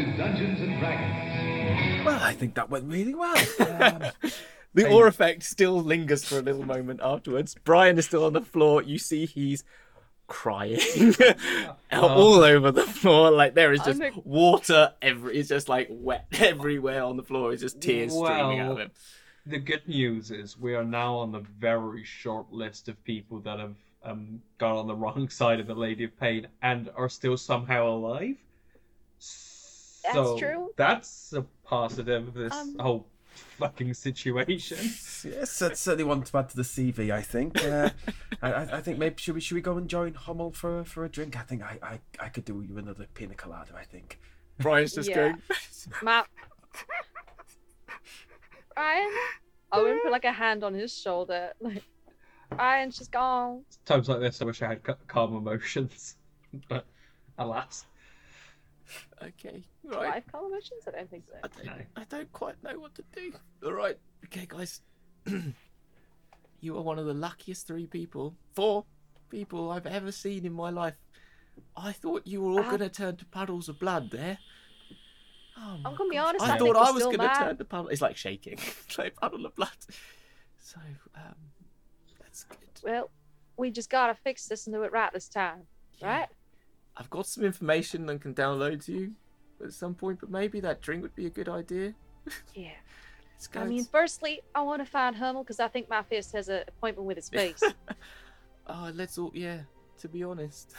to Dungeons and Dragons. Well, I think that went really well. Um, The awe effect still lingers for a little moment afterwards. Brian is still on the floor. You see he's crying all over the floor. Like there is just I'm a- water every. It's just like wet everywhere on the floor. It's just tears streaming out of him. The good news is we are now on the very short list of people that have um, got on the wrong side of the Lady of Pain and are still somehow alive. That's So true. That's a positive of this Um, whole fucking situation. yes, that's certainly one to add to the CV. I think. Uh, I, I I think maybe should we should we go and join Hummel for for a drink? I think I I, I could do you another pina colada. I think. Brian's just Yeah. going. Matt. Ryan. Owen put like a hand on his shoulder. Like, Ryan, she's gone. Times like this, I wish I had calm emotions, but alas. Okay, right. Life calm emotions? I don't think so. I don't, I don't quite know what to do. All right, okay, guys. you are one of the luckiest three people, four people I've ever seen in my life. I thought you were all Ah. going to turn to puddles of blood there. Oh I'm gonna be honest, I I thought I was going to mad. turn to puddle. It's like shaking, it's like puddle of blood. So, um, that's good. Well, we just gotta fix this and do it right this time. Yeah. Right? I've got some information and can download to you at some point, but maybe that drink would be a good idea. Yeah. Let's go. I mean, firstly, I want to find Hummel because I think my fist has an appointment with his face. Oh, let's all yeah. To be honest,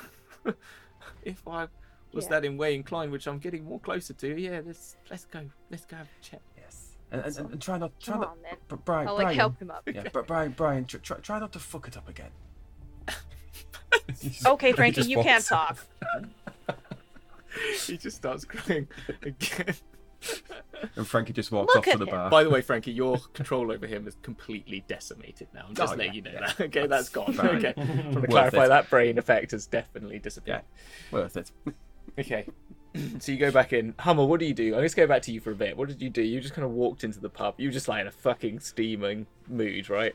if I was Yeah. that in way inclined, which I'm getting more closer to, yeah, let's let's go. Let's go have a chat. Yes. And, and, and, and try not try Come not on, then. Br- Brian I'll like Brian. help him up. Yeah, but Brian Brian tr- try try not to fuck it up again. Okay, Frankie, you can't talk. he just starts crying again. And Frankie just walks Look off to the him. bar. By the way, Frankie, your control over him is completely decimated now. I'm just Oh, letting yeah, you know yeah. that. Okay, that's gone. Fine. Okay, to clarify, it. that brain effect has definitely disappeared. Worth it. Okay. So you go back in. Hummel, what do you do? I'm just go back to you for a bit. What did you do? You just kind of walked into the pub. You were just like in a fucking steaming mood, right?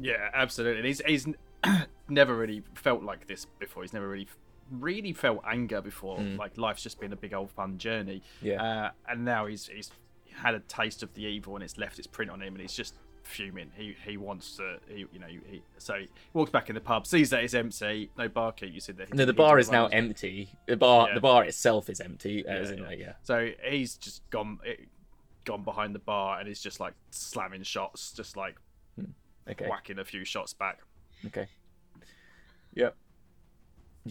Yeah, absolutely. He's he's never really felt like this before. He's never really really felt anger before. Like life's just been a big old fun journey. Yeah. Uh, and now he's he's had a taste of the evil and it's left its print on him and he's just fuming. He he wants to he you know he so he walks back in the pub, sees that it's empty, no barkeep. You said that. No, the bar is now empty. The bar, Yeah. the bar itself is empty. as Yeah, yeah. like, yeah. So he's just gone eh, gone behind the bar and he's just like slamming shots, just like Okay. whacking a few shots back. Okay. Yep.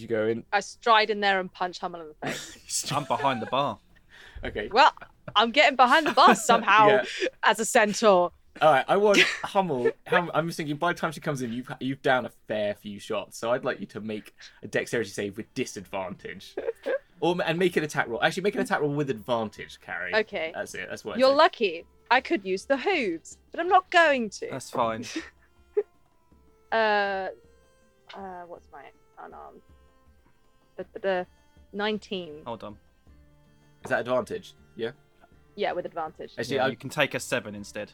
You go in. I stride in there and punch Hummel in the face. I'm behind the bar. Okay. well, I'm getting behind the bus somehow Yeah. as a centaur. All right. I want Hummel. Hum, I'm just thinking. By the time she comes in, you've you've down a fair few shots. So I'd like you to make a dexterity save with disadvantage, or and make an attack roll. Actually, make an attack roll with advantage, Carrie. Okay. That's it. That's what. You're think. lucky. I could use the hooves, but I'm not going to. That's fine. Uh, uh, what's my unarmed? Da-da-da. 19. Hold on. Is that advantage? Yeah. Yeah, with advantage. Actually, Yeah, I, you can take a seven instead.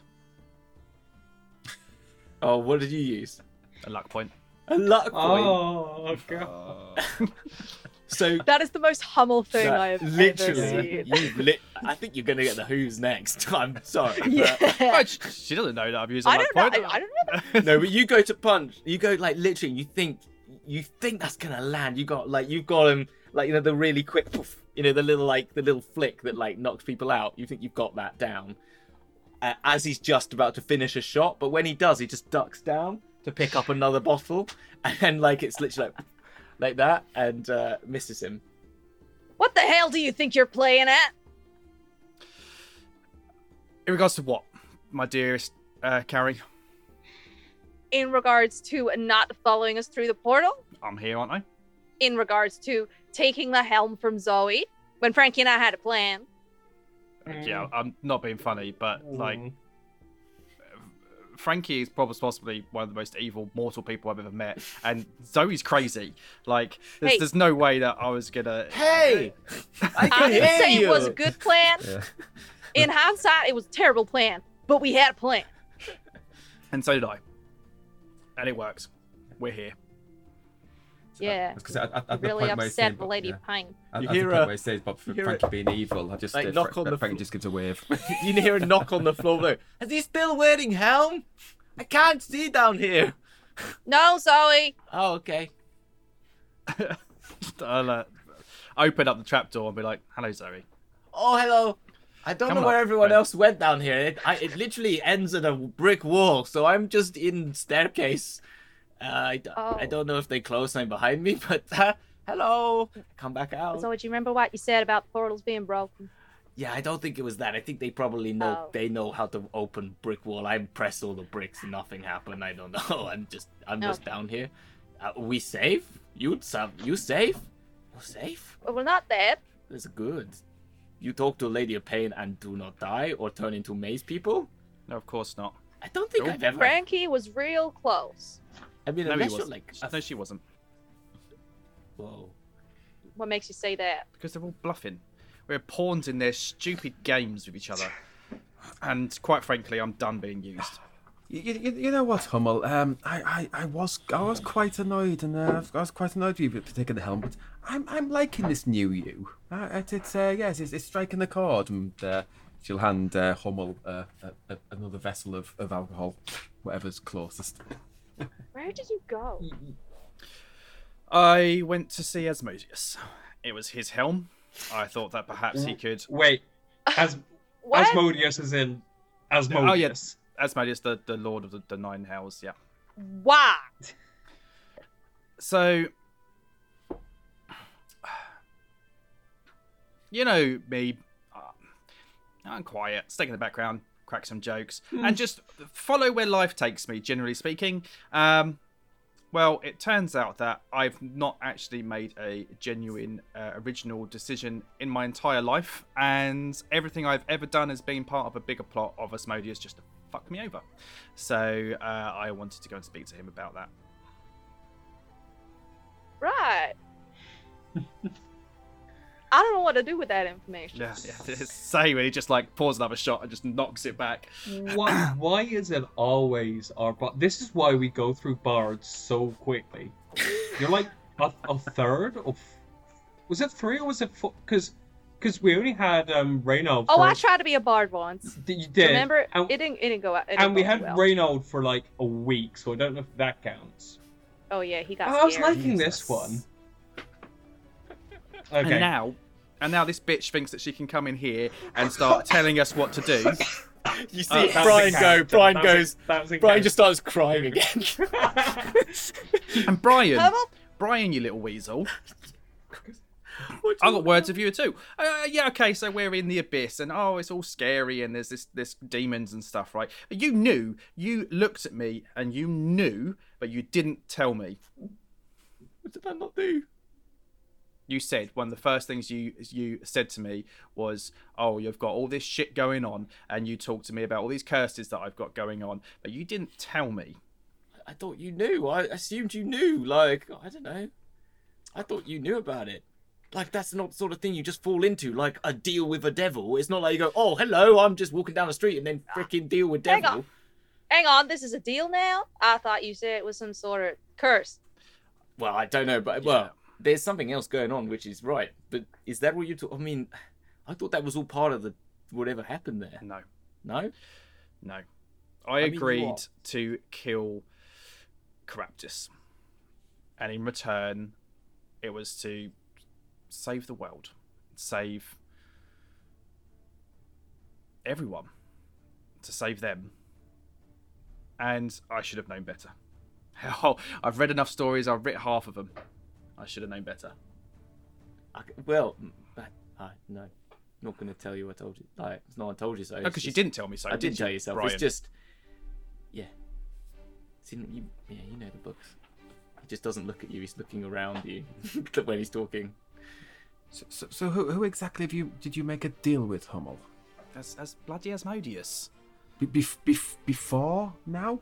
oh, what did you use? A luck point. A luck oh, point. Oh god. Uh, so That is the most Hummel thing that- I have ever literally, seen. you lit. I think you're gonna get the who's next. I'm sorry. but- Yeah. Right, sh- she doesn't know that I've used a I luck don't know. point. I, I don't know. no, but you go to punch. You go like literally. You think you think that's gonna land. You got like you've got him like you know the really quick, poof, you know the little like the little flick that like knocks people out. You think you've got that down uh, as he's just about to finish a shot, but when he does, he just ducks down to pick up another bottle, and like it's literally like like that, and uh, misses him. What the hell do you think you're playing at? In regards to what, my dearest uh, Carrie? In regards to not following us through the portal? I'm here, aren't I? In regards to taking the helm from Zoe? When Frankie and I had a plan. Yeah, I'm not being funny, but like Mm. Frankie is probably possibly one of the most evil mortal people I've ever met, and Zoe's crazy. Like, there's, Hey. there's no way that I was gonna. Hey, I I can didn't hear say you. it was a good plan. Yeah. In hindsight, it was a terrible plan. But we had a plan. And so did I. And it works. We're here. Yeah. Because at, at, at really point where he's upset saying, Bob- lady yeah. of pain. At, You hear a- where he says Bob you for hear Frankie being evil, I just like, uh, knock Fra- on the Frankie flo- just gives a wave. you hear a knock on the floor below. Is he still wearing helm? I can't see down here. No, Zoe. Oh, okay. I'll uh, open up the trapdoor and be like, "Hello, Zoe." Oh, hello. I don't Come know on, where everyone friend. else went down here. It, I, it literally ends at a brick wall, so I'm just in staircase. Uh, I, d- I Oh. don't know if they closed something behind me, but uh, hello. Come back out. Zoe, do you remember what you said about portals being broken? Yeah, I don't think it was that. I think they probably know Oh. they know how to open brick wall. I pressed all the bricks and nothing happened. I don't know. I'm just I'm just down here. Uh, we safe? You some you safe? You safe? Well, we're not dead. That's good. You talk to lady of pain and do not die or turn into maze people? No, of course not. I don't think Nope. I've ever. Frankie was real close. I mean, No, he unless you're like. a- No, she wasn't. Whoa. What makes you say that? Because they're all bluffing. We're pawns in their stupid games with each other. And quite frankly, I'm done being used. You, you, you know what, Hummel? Um, I, I, I was I was quite annoyed, and uh, I was quite annoyed with you for taking the helm. But I'm I'm liking this new you. Uh, it, it's uh, yes, it's, it's striking the chord, and uh, she'll hand uh, Hummel uh, a, a, another vessel of, of alcohol, whatever's closest. Where did you go? I went to see Asmodeus. It was his helm. I thought that perhaps he could. Wait, as What? Asmodeus is in Asmodeus. Asmodeus, the, the Lord of the, the Nine Hells, yeah. What? So, you know me, uh, I'm quiet, stick in the background, crack some jokes, and just follow where life takes me. Generally speaking, um, well, it turns out that I've not actually made a genuine, uh, original decision in my entire life, and everything I've ever done has been part of a bigger plot of Asmodeus just to fuck me over. So uh, I wanted to go and speak to him about that. Right. I don't know what to do with that information. Yeah, yeah. Say when he just like pours another shot and just knocks it back. why, why is it always our bar? This is why we go through bards so quickly. You're like a, a third of. Was it three or was it four? Because because we only had um Reynold. Oh, for, I tried to be a bard once. You did. Remember, and, it didn't. It didn't go out. it didn't and we had well. Reynold for like a week, so I don't know if that counts. Oh yeah, he got Oh, I was scared. liking this Jesus. one. And Okay. now, and now this bitch thinks that she can come in here and start telling us what to do. You see Uh, Brian go. Brian That goes. that was Brian just starts crying again. And Brian, Brian, you little weasel. I do got words of you too. Uh, yeah, okay, so we're in the abyss, and oh, it's all scary, and there's this this demons and stuff, right? You knew, you looked at me, and you knew, but you didn't tell me. What did I not do? You said one of the first things you you said to me was, "Oh, you've got all this shit going on," and you talked to me about all these curses that I've got going on, but you didn't tell me. I thought you knew. I assumed you knew. Like, I don't know. I thought you knew about it. Like, that's not the sort of thing you just fall into, like a deal with a devil. It's not like you go, oh, hello, I'm just walking down the street and then ah, freaking deal with devil." Hang devil. on. Hang on, this is a deal now. I thought you said it was some sort of curse. Well, I don't know, but, well, there's something else going on, which is right. But is that what you talk? I mean, I thought that was all part of the whatever happened there. No, No? no. I, mean, you agreed are. to kill Caraptus, and in return, it was to save the world, save everyone, to save them. And I should have known better. Hell, I've read enough stories. I've written half of them. I should have known better. I, well, but, I, no. Not going to tell you I told you. Like, it's not I told you so. No, because you didn't tell me so. I did did tell you, yourself. Brian? It's just, yeah. It's in, you, yeah, you know the books. He just doesn't look at you. He's looking around you when he's talking. So, so, so who, who exactly have you did you make a deal with, Hummel? as, as bloody Asmodeus. Be, bef bef before now?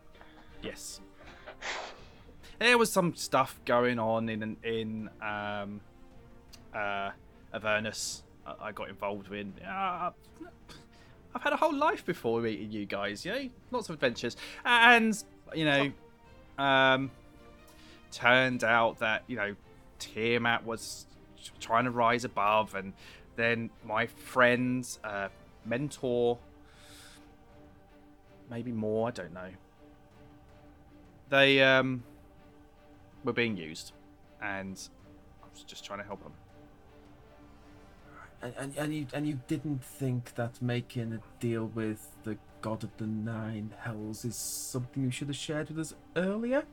Yes. There was some stuff going on in in um, uh, Avernus. I, I got involved in. Uh, I've had a whole life before meeting you guys. Know, lots of adventures, and you know, um, turned out that you know Tiamat was trying to rise above, and then my friends, uh, mentor, maybe more, I don't know. They um were being used, and I was just trying to help them. And, and, and you and you didn't think that making a deal with the god of the nine hells is something you should have shared with us earlier?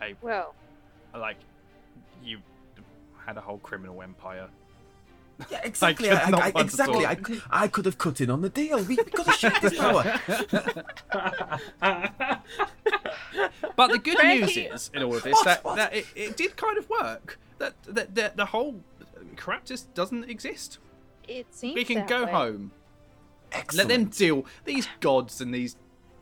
Hey, Well, like you had a whole criminal empire. Yeah, exactly. Like, I, I, exactly. I. I could have cut in on the deal. We, we could have shared this power. But the good news is in all of this What? that, What? that it, it did kind of work. That that, that the whole Caraptus doesn't exist. it seems We can that go way. home. Excellent. Let them deal. These gods and these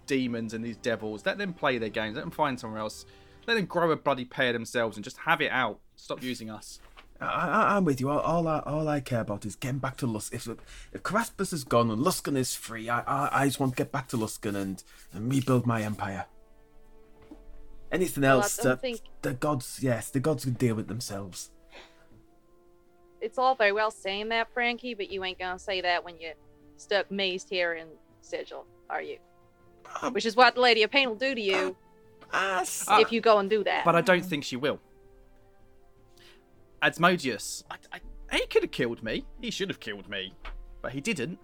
demons and these devils. Let them play their games. Let them find somewhere else. Let them grow a bloody pair themselves and just have it out. Stop using us. I, I, I'm with you. All, all, I, all I care about is getting back to Lus. If if Caraptus is gone and Luskan is free, I, I, I just want to get back to Luskan and, and rebuild my empire. Anything Well, else, don't the, think- the gods, yes, the gods can deal with themselves. It's all very well saying that, Frankie, but you ain't gonna say that when you're stuck mazed here in Sigil, are you? Um, Which is what the Lady of Pain will do to you s- Uh, if you go and do that. But I don't think she will. Asmodeus, I, I, he could have killed me. He should have killed me, but he didn't.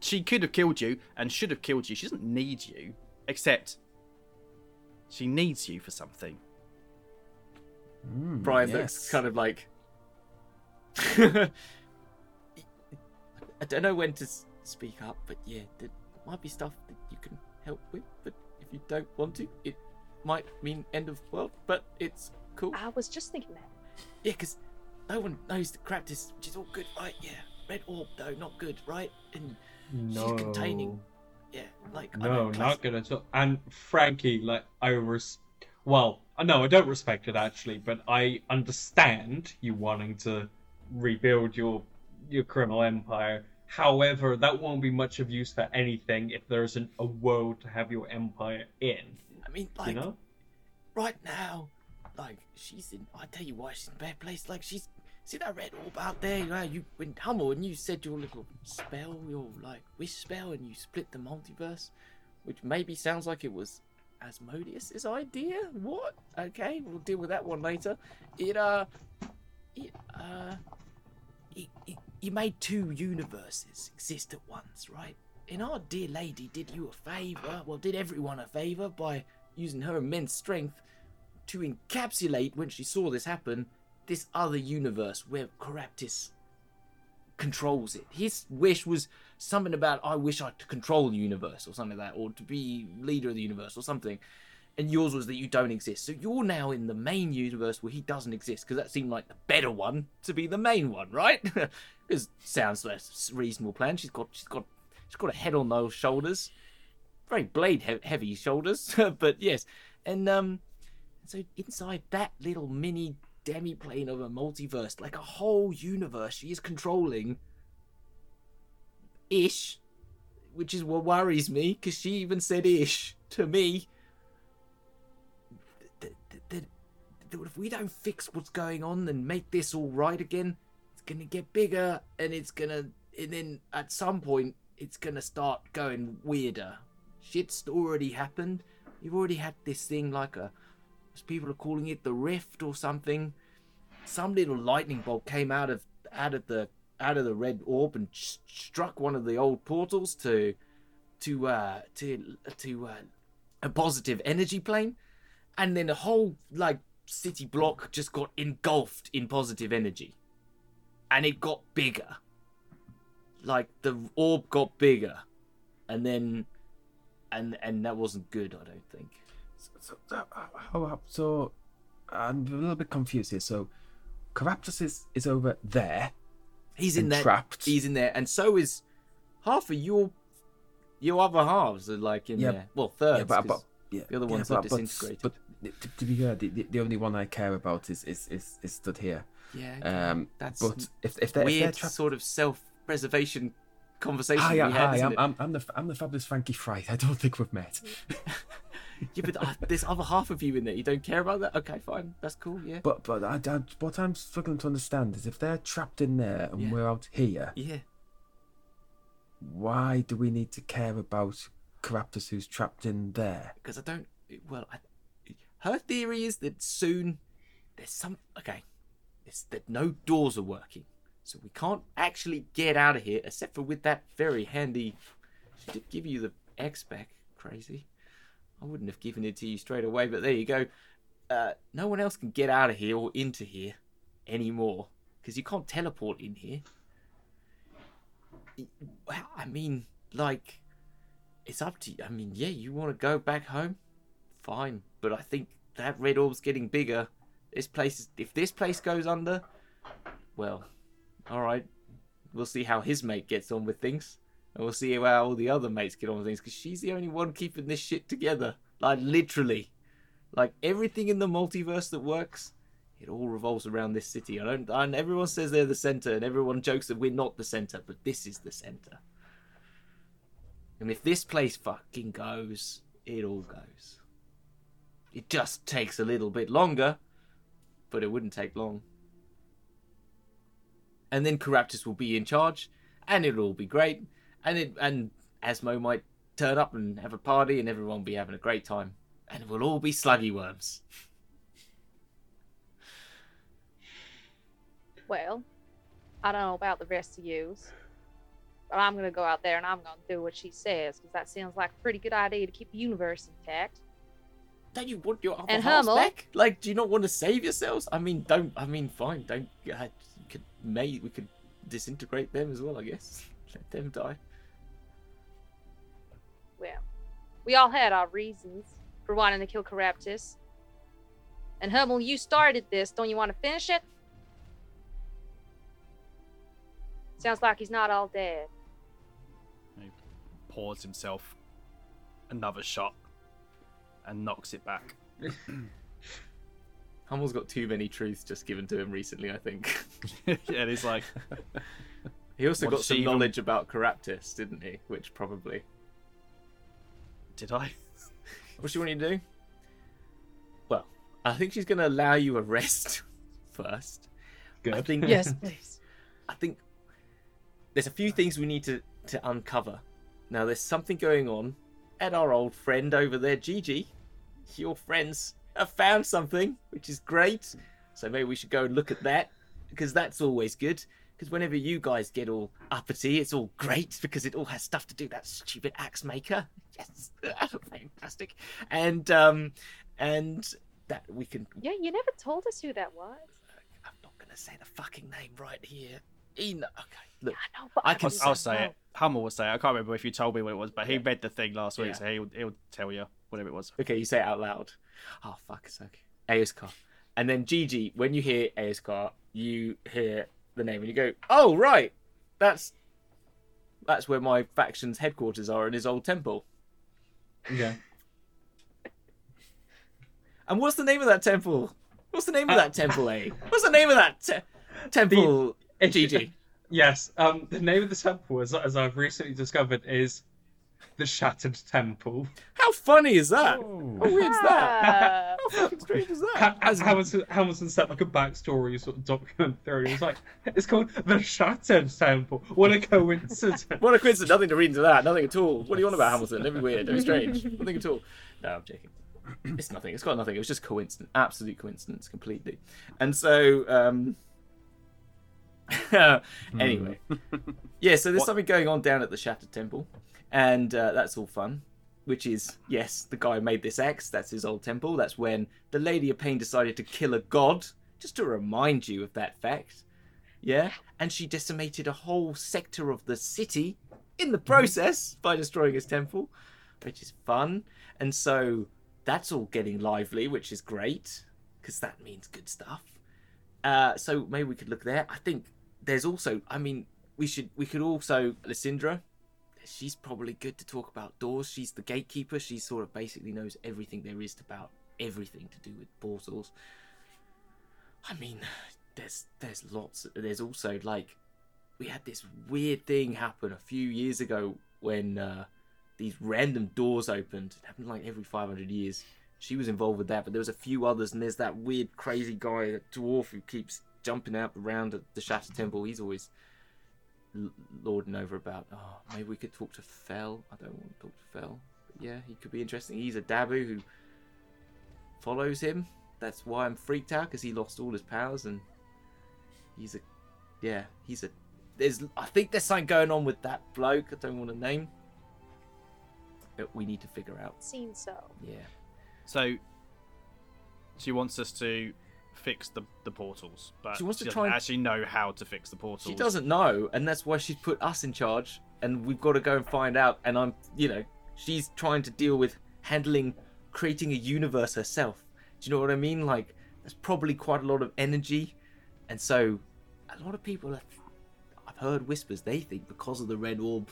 She could have killed you and should have killed you. She doesn't need you, except she needs you for something. mm, Brian yes. looks kind of like. I don't know when to speak up, but yeah, there might be stuff that you can help with. But if you don't want to, it might mean end of world. But it's cool. I was just thinking that. Yeah, because no one knows the Craptis, which is all good, right? Yeah, red orb though, not good, right? And no. containing- yeah, like I No, know not good at all. And Frankie, like I res, well, uh, no, I don't respect it actually, but I understand you wanting to rebuild your your criminal empire. However, that won't be much of use for anything if there isn't a world to have your empire in. I mean, like You know? right now, like she's in. I tell you why she's in a bad place. Like she's see that red orb out there. You know, you went Hummel and you said your little spell, your like wish spell, and you split the multiverse, which maybe sounds like it was Asmodeus's idea. What? Okay, we'll deal with that one later. It uh, it uh, you made two universes exist at once, right? And our dear lady did you a favour, well, did everyone a favour by using her immense strength to encapsulate, when she saw this happen, this other universe where Caraptus controls it. His wish was something about, I wish I could control the universe, or something like that, or to be leader of the universe, or something. And yours was that you don't exist. So you're now in the main universe where he doesn't exist, because that seemed like the better one to be the main one, right? Because sounds like reasonable plan. She's got, she's got, she's got a head on those shoulders very blade he- heavy shoulders, but yes. And um, so inside that little mini demi plane of a multiverse, like a whole universe, she is controlling. Ish, which is what worries me, because she even said ish to me. Th- th- th- th- If we don't fix what's going on and make this all right again, it's gonna get bigger, and it's gonna, and then at some point, it's gonna start going weirder shit's already happened. You've already had this thing like a, people are calling it, the rift or something. Some little lightning bolt came out of out of the out of the red orb and sh- struck one of the old portals to to uh to to uh, a positive energy plane, and then the whole like city block just got engulfed in positive energy, and it got bigger. Like the orb got bigger, and then and and that wasn't good. I don't think. So, so, how, so I'm a little bit confused here. So, Caraptus is, is over there. He's in there. trapped. He's in there, and so is half of your your other halves are like in Yeah. there. Well, thirds. yeah, but, but yeah, the other yeah, ones but, are disintegrated. But, to, to be fair, the, the, only one I care about is is is, is stood here. yeah. Um, that's but if if they're, if they're weird trapped, sort of self-preservation conversation hi, we hi, had. isn't I'm? I'm I'm the I'm the fabulous Frankie Fright. I don't think we've met. Yeah, but uh, there's other half of you in there. You don't care about that? Okay, fine. That's cool, yeah. But but I, I, what I'm struggling to understand is if they're trapped in there and Yeah. we're out here, Yeah. why do we need to care about Caraptus who's trapped in there? because I don't. Well, I, her theory is that soon there's some. Okay, it's that no doors are working, so we can't actually get out of here except for with that very handy. She did give you the X back, crazy. I wouldn't have given it to you straight away, but there you go. Uh, no one else can get out of here or into here anymore because you can't teleport in here. I mean, like, it's up to you. I mean, yeah, you want to go back home, fine. But I think that red orb's getting bigger. This place, is, if this place goes under, well, all right. We'll see how his mate gets on with things, and we'll see how all the other mates get on with things. Because she's the only one keeping this shit together. Like literally, like everything in the multiverse that works, it all revolves around this city. I don't. And everyone says they're the center, and everyone jokes that we're not the center, but this is the center. And if this place fucking goes, it all goes. It just takes a little bit longer, but it wouldn't take long. And then Caraptus will be in charge, and it'll all be great. And it and Asmo might turn up and have a party, and everyone will be having a great time. And we'll all be sluggy worms. Well, I don't know about the rest of yous, but I'm gonna go out there and I'm gonna do what she says because that sounds like a pretty good idea to keep the universe intact. Don't you want your other And halves Hummel? back? Like, do you not want to save yourselves? I mean, don't. I mean, fine. Don't. Uh, could may we could disintegrate them as well. I guess let them die. Well, we all had our reasons for wanting to kill Caraptus. And Hummel, you started this. Don't you want to finish it? Sounds like he's not all dead. He pours himself another shot and knocks it back. Hummel's got too many truths just given to him recently. I think yeah, and he's like, he also What got some she even- knowledge about Caraptus, didn't he? Which probably. "Did I?" What's she want you to do? Well, I think she's going to allow you a rest first. Good. I think Yes, please. I think there's a few things we need to, to uncover. Now, there's something going on at our old friend over there, Gigi. Your friends have found something, which is great. So maybe we should go and look at that, because that's always good. Because whenever you guys get all uppity, it's all great because it all has stuff to do with that stupid axe maker. Yes, fantastic. And um, and that we can Yeah, you never told us who that was. I'm not gonna say the fucking name right here. Eno- okay, look, I know, but I I can- can I'll, I'll say it. Hummel will say it. I can't remember if you told me what it was, but he Yeah. read the thing last week, Yeah. so he'll, he'll tell you whatever it was. Okay, you say it out loud. Oh, fuck's sake. Aoskar. And then Gigi, when you hear Aoskar, you hear the name and you go, oh, right. That's that's where my faction's headquarters are in his old temple. Yeah. And what's the name of that temple? What's the name of Uh, that temple, A? What's the name of that te- temple, It's- Gigi? Yes. Um. The name of the temple, as, as I've recently discovered, is the Shattered Temple. How funny is that? Oh. How weird's that? How fucking strange is that? Ha- As Hamilton, Hamilton set like a backstory sort of documentary. through. It was like it's called the Shattered Temple. What a coincidence! What a coincidence. Nothing to read into that. Nothing at all. What do you want about Hamilton? Don't be weird. Don't be strange. Nothing at all. No, I'm joking. It's nothing. It's got nothing. It was just coincidence. Absolute coincidence, completely. And so, um... anyway. Yeah, so there's What- something going on down at the Shattered Temple. And uh, that's all fun. Which is, yes, the guy made this axe. That's his old temple. That's when the Lady of Pain decided to kill a god. Just to remind you of that fact. Yeah? And she decimated a whole sector of the city in the process by destroying his temple, which is fun. And so that's all getting lively, which is great because that means good stuff. Uh, so maybe we could look there. I think there's also, I mean, we should, we could also, Lysindra, she's probably good to talk about doors. She's the gatekeeper. She sort of basically knows everything there is about everything to do with portals. I mean, there's there's lots. There's also like we had this weird thing happen a few years ago when uh, these random doors opened. It happened like every 500 years. She was involved with that, but there was a few others, and there's that weird, crazy guy, that dwarf who keeps jumping out around the Shatter Temple. He's always lording over about, oh, maybe we could talk to Fell. I don't want to talk to Fell. But yeah, he could be interesting. He's a Dabus who follows him. That's why I'm freaked out, because he lost all his powers, and he's a, yeah, he's a, there's, I think there's something going on with that bloke I don't want to name. But we need to figure out. Seems so. Yeah. So she wants us to fix the the portals, but She wants to doesn't try and- actually know how to fix the portals. She doesn't know, and that's why she's put us in charge, and we've got to go and find out. And I'm, you know, she's trying to deal with handling, creating a universe herself. Do you know what I mean? Like, there's probably quite a lot of energy, and so a lot of people have. I've heard whispers. They think because of the red orb,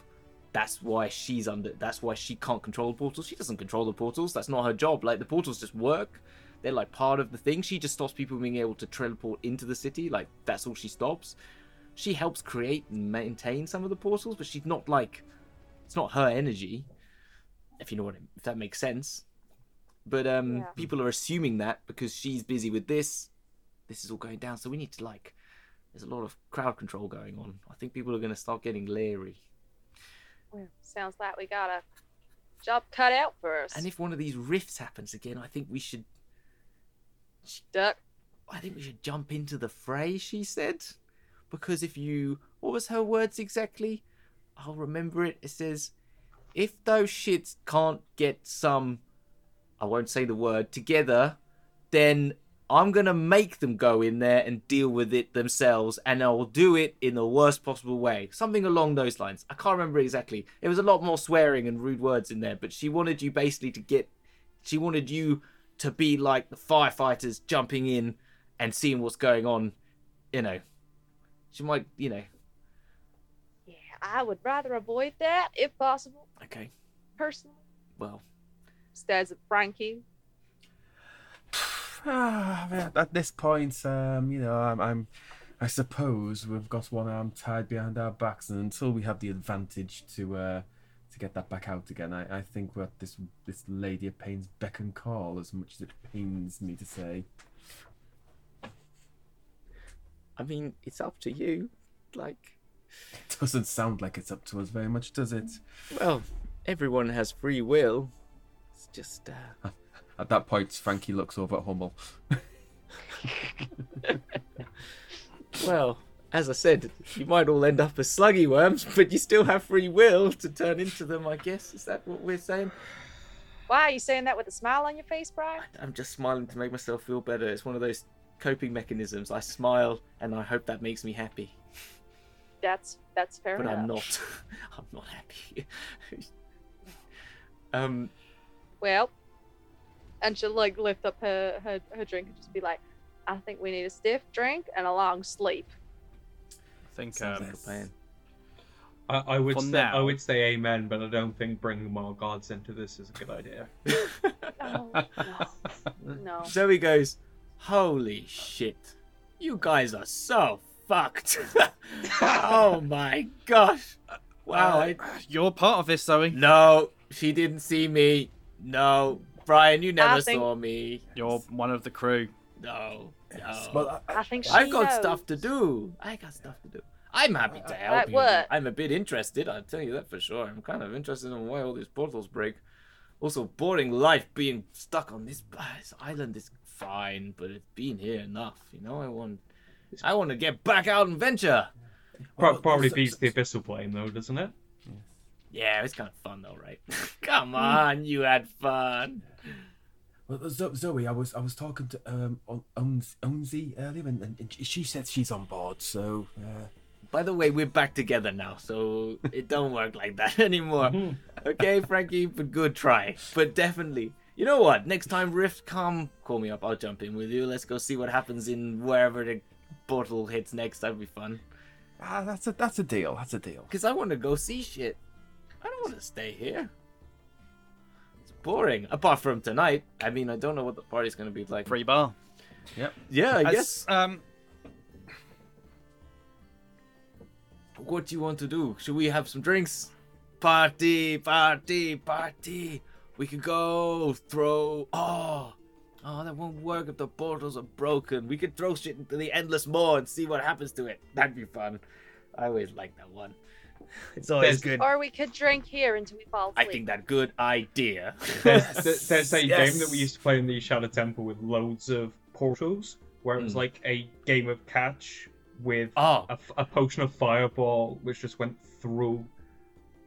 that's why she's under. That's why she can't control the portals. She doesn't control the portals. That's not her job. Like the portals just work. They're like part of the thing. She just stops people being able to teleport into the city. Like that's all she stops she helps create and maintain some of the portals, but she's not like it's not her energy. If you know what I- if that makes sense. But um Yeah. people are assuming that because she's busy with this, this is all going down. So we need to like there's a lot of crowd control going on. I think people are gonna start getting leery. Well, sounds like we got a job cut out for us. And if one of these rifts happens again, I think we should Duck. I think we should jump into the fray, she said. Because if you. What was her words exactly? I'll remember it. It says, if those shits can't get some. I won't say the word. Together, then I'm gonna make them go in there and deal with it themselves, and I will do it in the worst possible way. Something along those lines. I can't remember exactly. It was a lot more swearing and rude words in there, but she wanted you basically to get. She wanted you to be like the firefighters jumping in and seeing what's going on. You know, she might. You know. Yeah, I would rather avoid that if possible, Okay. personally. Well, Stares at Frankie. Ah, at this point, um, you know, I'm, I'm, I suppose we've got one arm tied behind our backs, and until we have the advantage to, uh, to get that back out again, I, I think we're at this, this lady of pain's beck and call, as much as it pains me to say. I mean, it's up to you. Like, it Doesn't sound like it's up to us very much, does it? well, everyone has free will. It's just. Uh... At that point, Frankie looks over at Hummel. Well, as I said, you might all end up as sluggy worms, but you still have free will to turn into them, I guess. Is that what we're saying? Why are you saying that with a smile on your face, Brian? I'm just smiling to make myself feel better. It's one of those coping mechanisms. I smile and I hope that makes me happy. That's that's fair But enough. I'm not. I'm not happy. um, Well, and she'll like lift up her, her her drink and just be like, "I think we need a stiff drink and a long sleep." I think um, like a plan. I, I would For say, now. I would say amen, but I don't think bringing more gods into this is a good idea. Oh, no, no. Zoe goes, Holy shit. You guys are so fucked. oh my gosh. Wow. I... You're part of this, Zoe. No, she didn't see me. No. Brian, you never think- saw me. You're one of the crew. No. No. Well, I, I think she I've got knows. stuff to do. I got stuff to do. I'm happy to help Like you. what? I'm a bit interested, I'll tell you that for sure. I'm kind of interested in why all these portals break. Also, boring life being stuck on this, this island is fine, but it's been here enough. You know, I want, I want to get back out and venture. Pro- probably so- beats the abyssal plane, though, doesn't it? Yeah, it's kind of fun though, right? Come on, you had fun. Well, Zo- Zoe, I was I was talking to um On- Onzi earlier, and, and she said she's on board. So uh, By the way, we're back together now, so it don't work like that anymore. okay, Frankie, but good try. But definitely, you know what? Next time Rift come, call me up. I'll jump in with you. Let's go see what happens in wherever the portal hits next. That'd be fun. ah, that's a that's a deal. That's a deal. Cause I want to go see shit. I don't want to stay here. It's boring. Apart from tonight. I mean, I don't know what the party's gonna be like. Free bar. Yeah, I As- guess. Um, What do you want to do? Should we have some drinks? Party, party, party. We could go throw. Oh, oh, that won't work if the portals are broken. We could throw shit into the endless maw and see what happens to it. That'd be fun. I always like that one. It's always There's- good. Or we could drink here until we fall asleep. I asleep. think that good idea. There's, th- there's a Yes. game that we used to play in the Shadow Temple with loads of portals, where it was Mm. like a game of catch with Oh, a, a potion of fireball, which just went through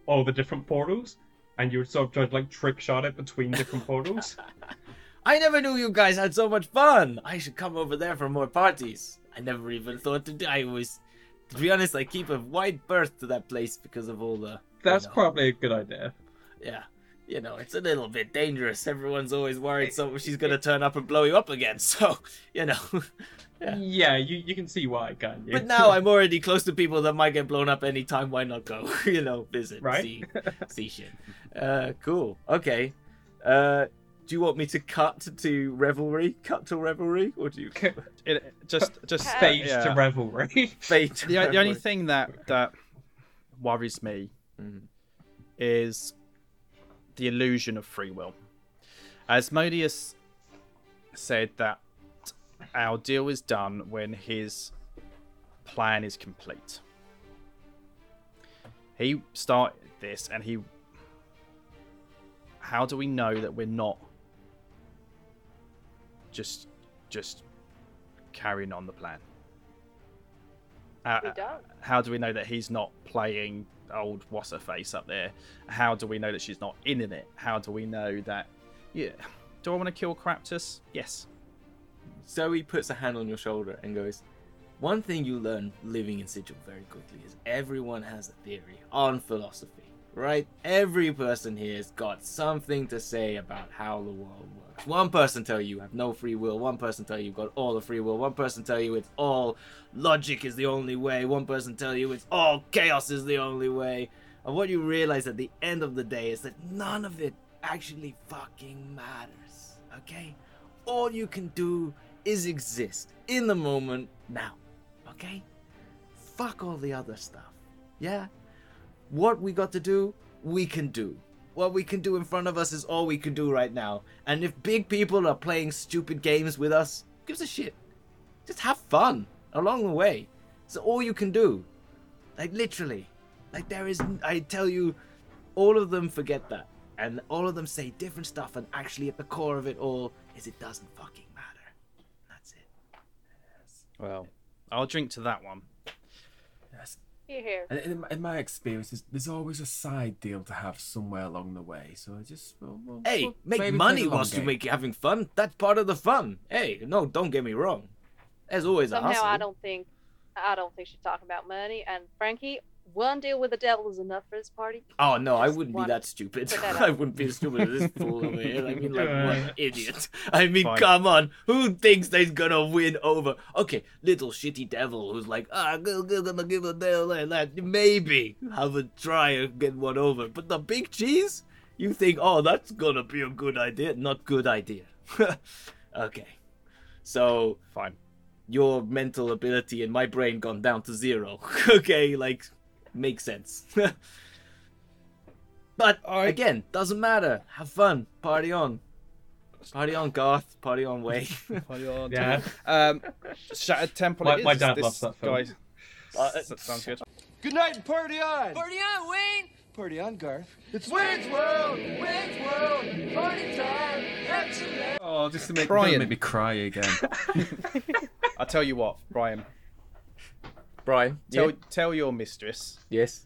all the different portals, and you would sort of try to like trick shot it between different portals. I never knew you guys had so much fun. I should come over there for more parties. I never even thought to do. I always, to be honest, I keep a wide berth to that place because of all the. That's you know, probably a good idea. Yeah. You know, it's a little bit dangerous. Everyone's always worried so she's gonna turn up and blow you up again. So, you know. Yeah. Yeah, you, you can see why, I can't you? But now I'm already close to people that might get blown up anytime. Why not go? you know, visit, Right. see, see shit. Uh, cool. Okay. Uh, do you want me to cut to revelry? Cut to revelry, or do you It, just, just Stage yeah. to revelry. fade? the, the only thing that that worries me Mhm. is the illusion of free will. Asmodeus said that our deal is done when his plan is complete. He started this and he how do we know that we're not just just carrying on the plan? Uh, we don't. how do we know that he's not playing old what's her face up there? How do we know that she's not in it? How do we know that? Yeah. Do I want to kill Craptus? Yes. Zoe puts a hand on your shoulder and goes, One thing you learn living in Sigil very quickly is everyone has a theory on philosophy, right? Every person here has got something to say about how the world works. One person tell you you have no free will, one person tell you you've got all the free will, one person tell you it's all logic is the only way, one person tell you it's all chaos is the only way. And what you realize at the end of the day is that none of it actually fucking matters, okay? all you can do is exist in the moment now. Okay? Fuck all the other stuff. Yeah? What we got to do, we can do. What we can do in front of us is all we can do right now. And if big people are playing stupid games with us, gives a shit. Just have fun along the way. It's all you can do. Like literally. Like there is I tell you, all of them forget that. And all of them say different stuff and actually at the core of it all is it doesn't fucking. Well, I'll drink to that one. Yes. Here, here. And in, in my experience, there's, there's always a side deal to have somewhere along the way. So I just well, well, Hey, well, make maybe money play the long whilst you game. make having fun. That's part of the fun. Hey, no, don't get me wrong. There's always a Somehow hustle. I don't think I don't think she's talking about money. And Frankie, one deal with the devil is enough for this party. Oh no, I wouldn't be that stupid. that I wouldn't be as stupid as this fool over here. I mean, like, what an idiot. I mean, Fine. come on. Who thinks they's gonna win over? Okay, little shitty devil who's like, ah, I'm gonna give a deal like that. Maybe have a try and get one over. But the big cheese, you think, oh, that's gonna be a good idea? Not good idea. okay, so Fine. your mental ability and my brain gone down to zero. okay, like makes sense. but I- again, doesn't matter. Have fun. Party on. Party on, Garth. Party on, Way. Yeah. Um, Shattered Temple. My- my dad loves that film. Guy... Uh, sounds good. Good night and party on! Party on, Wayne! Party on, Garth. It's Wayne's World! Wayne's World! Party time! Excellent! Oh, just to make, Brian. make me cry again. I'll tell you what, Brian. Brian. Tell yeah? tell your mistress Yes.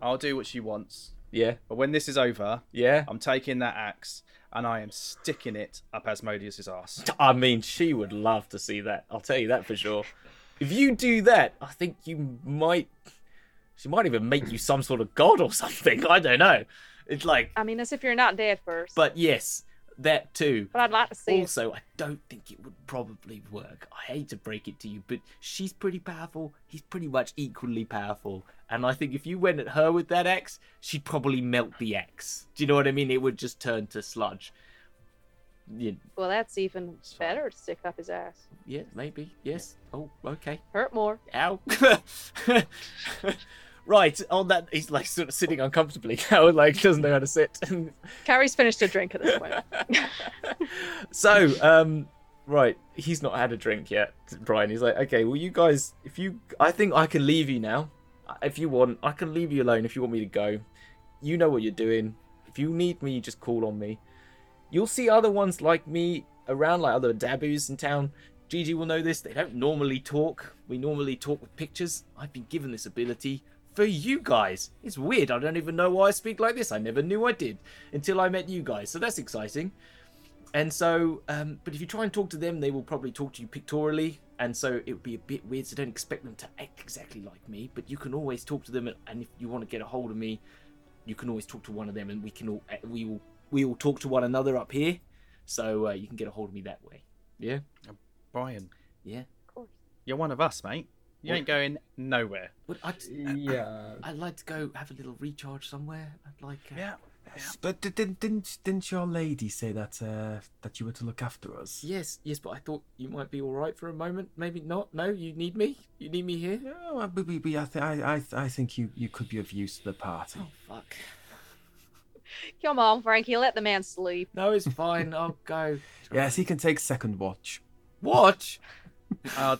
I'll do what she wants. Yeah. But when this is over, Yeah. I'm taking that axe and I am sticking it up Asmodeus's ass. I mean, she would love to see that. I'll tell you that for sure. If you do that, I think you might. She might even make you some sort of god or something. I don't know. It's like, I mean, as if you're not dead first. But, but yes, that too. I'd like to see. Also, I don't think it would probably work. I hate to break it to you, but she's pretty powerful. He's pretty much equally powerful. And I think if you went at her with that X, she'd probably melt the X. Do you know what I mean? It would just turn to sludge. Yeah, Well, that's even better to stick up his ass. yeah, maybe. Yes. Oh, okay. Hurt more. Ow. right on that. He's like sort of sitting uncomfortably now, like doesn't know how to sit. Carrie's finished a drink at this point. so, um, right, he's not had a drink yet, Brian. He's like, okay, well, you guys, if you, I think I can leave you now. If you want, I can leave you alone. If you want me to go, you know what you're doing. If you need me, just call on me. You'll see other ones like me around, like other dabus in town. Gigi will know this. They don't normally talk. We normally talk with pictures. I've been given this ability for you guys. It's weird. I don't even know why I speak like this. I never knew I did until I met you guys. So that's exciting. And so, um, but if you try and talk to them, they will probably talk to you pictorially. And so it would be a bit weird. So don't expect them to act exactly like me. But you can always talk to them. And if you want to get a hold of me, you can always talk to one of them, and we can all we will we will talk to one another up here. So uh, you can get a hold of me that way. Yeah. Brian, Yeah. Of course. you're one of us, mate. You What? ain't going nowhere. But I'd, Yeah. I'd like to go have a little recharge somewhere. I'd like. Uh, But didn't didn't didn't your lady say that uh, that you were to look after us? Yes, yes, but I thought you might be all right for a moment. Maybe not. No, you need me. You need me here. No, I- we, we, we, I, th- I, I, I think you, you could be of use to the party. Oh fuck. Come on, Frankie, let the man sleep. No, it's fine. I'll go. Yes, he can take second watch. Watch. I'd,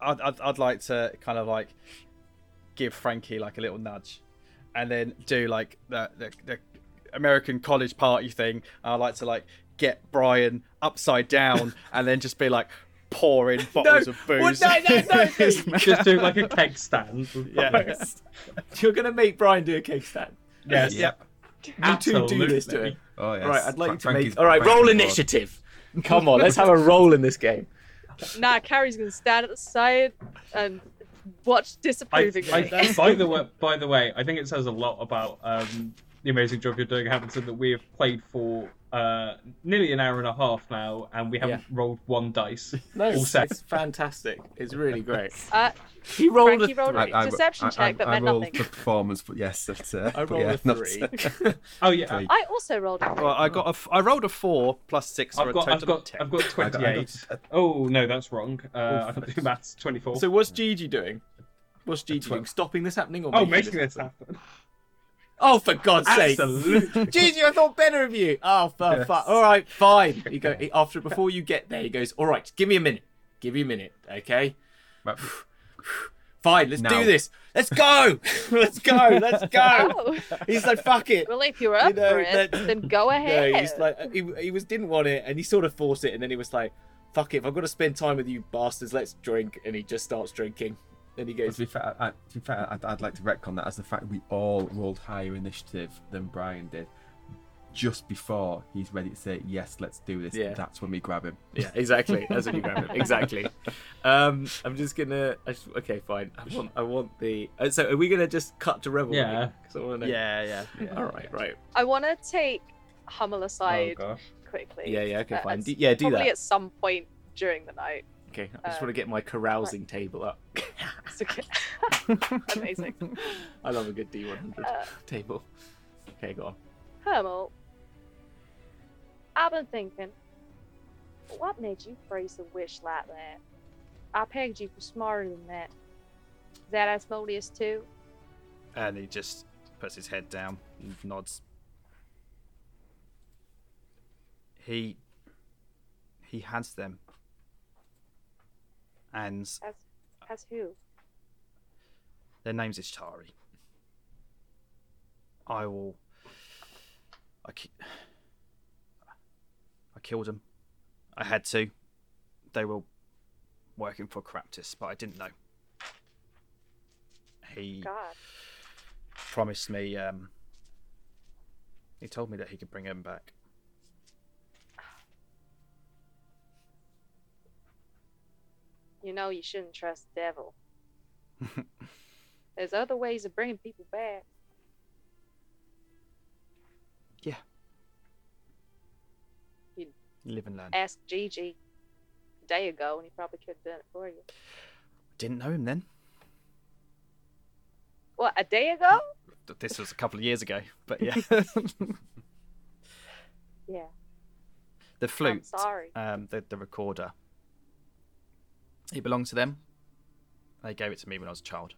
I'd, I'd, I'd like to kind of like give Frankie like a little nudge, and then do like the the, the American college party thing. I'd like to like get Brian upside down, and then just be like pouring bottles of booze. no, no, no, in his no. Just do like a keg stand. Yeah. You're gonna make Brian do a cake stand. Yes. Yep. You two do this to Absolutely. him. Oh yes. All right, I'd like you to Frankie's- make. All right, Frankie's roll bored. initiative. Come on, let's have a roll in this game. Nah, Carrie's gonna stand at the side and watch I, disapprovingly. I, by the way, by the way, I think it says a lot about um, the amazing job you're doing, Hamilton, that we have played for uh, nearly an hour and a half now, and we haven't rolled one dice. No, All set. it's fantastic. It's really great. uh, He rolled Frankie a rolled three. a deception check that I meant rolled nothing. the performance, but yes, that's, uh, I but rolled yeah, a not- three. Oh yeah, Three. I also rolled a three. Well, I got a, f- I rolled a four plus six for I've a got, total I've got, of. I've got I got- I got- twenty-eight. Oh no, that's wrong. Uh, I can do maths. Twenty-four. so what's Gigi doing? What's Gigi doing? Stopping this happening or oh, making, making this this happen. Oh, for God's sake! Absolutely. Gigi, I thought better of you. Oh, for Yes. fuck. All right, fine. You go after before you get there. He goes, all right, give me a minute. Give me a minute, okay? Right, Fine, let's Now. do this. Let's go. let's go. Let's go. Oh, He's like, fuck it. well, if you're up know, for it, that- then go No, ahead. he's like he, he was didn't want it, and he sort of forced it, and then he was like, "Fuck it, if I've got to spend time with you bastards, let's drink." And he just starts drinking. Then he to be fair, I, to be fair I'd, I'd like to retcon that as the fact we all rolled higher initiative than Brian did. Just before he's ready to say yes, let's do this. Yeah. That's when we grab him. "Yeah, exactly." That's what you grab it. Exactly. Um, I'm just gonna. I just, okay, fine. I want. I want the. uh, So, are we gonna just cut to revel? Yeah. Because I want to know. yeah, yeah. All right. Right. I want to take Hummel Oh aside gosh. quickly. Yeah. Yeah. Okay. Uh, Fine. at- Do, yeah. Do Probably that. at some point during the night. Okay. I just uh, want to get my carousing table up. It's okay. Amazing. I love a good D100 Uh, table. Okay. Go on. Hummel, I've been thinking, what made you phrase a wish like that? I pegged you for smarter than that. that. Is that Asmodeus too? And he just puts his head down and nods. He he has them. And As, as who? their name's Ishtari. I will I ki- I killed them. I had to. They were working for Caraptus, but I didn't know. He God. promised me um he told me that he could bring him back You know you shouldn't trust the devil. There's other ways of bringing people back. yeah You- live and learn Ask Gigi a day ago, and he probably could have done it for you. didn't know him then What, a day ago? this was a couple of years ago but yeah Yeah. the I'm flute sorry. um the, the recorder it belonged to them they gave it to me when i was a child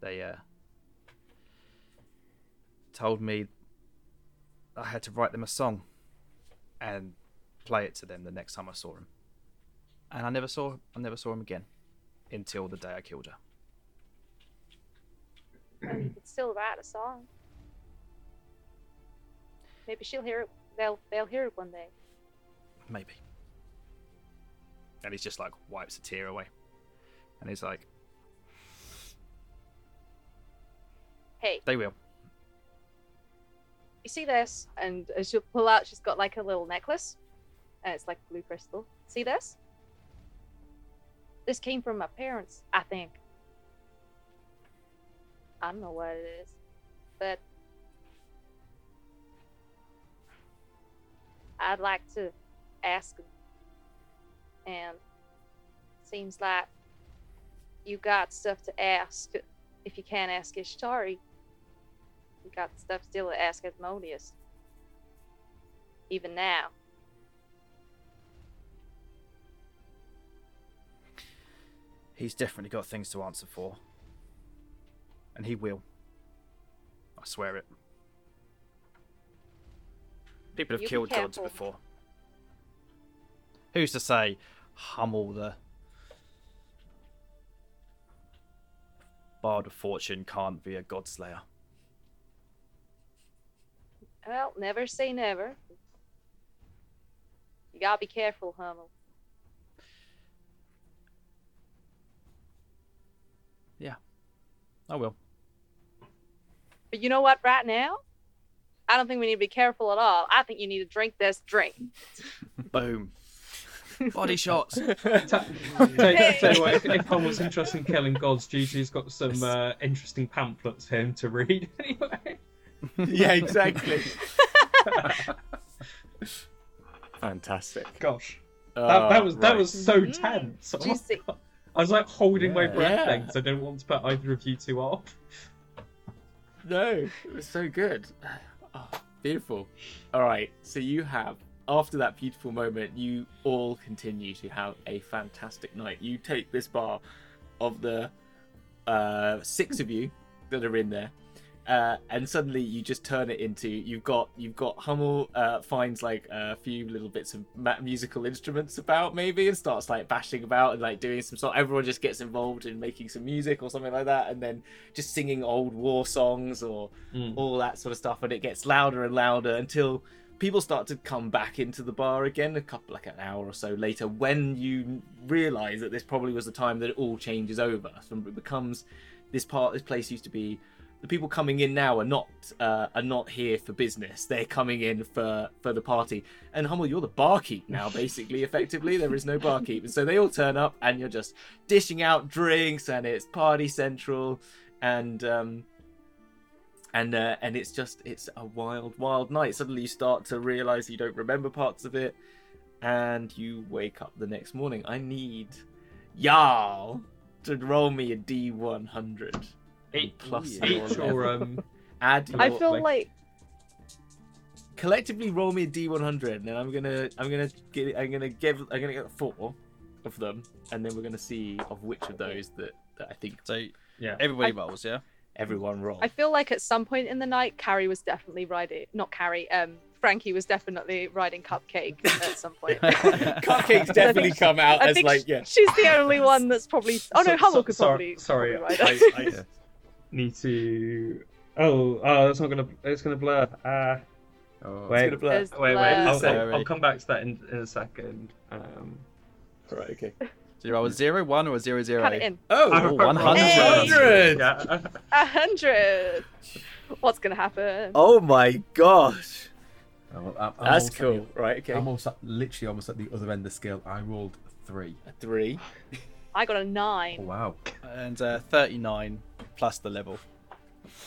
they uh, told me I had to write them a song and play it to them the next time I saw them. And I never saw I never saw him again until the day I killed her. Well, you could still write a song. Maybe she'll hear it. They'll they'll hear it one day. Maybe. And he's just like wipes a tear away. And he's like, Hey, they will. you see this? And as she'll pull out, she's got like a little necklace, and it's like blue crystal. See this? This came from my parents, I think. I don't know what it is, but I'd like to ask. And seems like you got stuff to ask. If you can't ask Ishtari, you got stuff still to ask Asmodeus. Even now. He's definitely got things to answer for. And he will. I swear it. People have You killed gods before. Who's to say Hummel the Bard of Fortune can't be a Godslayer. Well, never say never. You gotta be careful, Hummel. Yeah, I will. But you know what, right now? I don't think we need to be careful at all. I think you need to drink this drink. Boom. Body shots. Ta- tell, tell you what, if, if Tom was interested in killing gods, Gigi's got some uh, interesting pamphlets for him to read anyway. yeah, exactly. Fantastic. Gosh, that, that was that was so tense. Oh juicy. I was like holding my breath Yeah. then because I didn't want to put either of you two off. No, it was so good. Oh, beautiful. All right, so you have after that beautiful moment, you all continue to have a fantastic night. You take this bar of the uh, six of you that are in there, uh, and suddenly you just turn it into you've got you've got Hummel uh, finds like a few little bits of ma- musical instruments about maybe and starts like bashing about and like doing some sort. Everyone just gets involved in making some music or something like that, and then just singing old war songs or Mm. all that sort of stuff, and it gets louder and louder until people start to come back into the bar again a couple like an hour or so later when you realize that this probably was the time that it all changes over. So it becomes this part this place used to be. The people coming in now are not uh, are not here for business. They're coming in for for the party. And Hummel you're the barkeep now basically. Effectively there is no barkeep. And so they all turn up and you're just dishing out drinks and it's party central. And um and uh, and it's just it's a wild wild night. Suddenly you start to realize you don't remember parts of it and you wake up the next morning. I need y'all to roll me a d100 Eight plus Ooh, your or um, add I feel like- like collectively roll me a d100 and then i'm gonna i'm gonna get i'm gonna give i'm gonna get four of them and then we're gonna see of which of those that, that i think So yeah. everybody I- rolls, yeah? Everyone roll I feel like at some point in the night, Carrie was definitely riding. Not Carrie. Um, Frankie was definitely riding Cupcake at some point. cupcakes definitely come out I as think like yeah she's the only one that's probably. Oh no, So- Hummel so- could sorry- probably. sorry, probably ride I. I Yeah. need to. Oh, oh, that's not gonna. It's gonna blur. Ah, Oh, wait, gonna blur. There's wait, wait. I'll, I'll, I'll come back to that in, in a second. Um, right okay So you roll a zero, one, or a zero, zero? Cut it in. oh I've- 100. Hey! Yeah. A hundred. What's gonna happen? oh my gosh Oh, well, I'm- I'm That's almost at cool. the- Right, okay. I'm almost at, literally almost at the other end of the scale. I rolled three. A three. I got a Oh, nine. wow. And uh, 39 plus the level.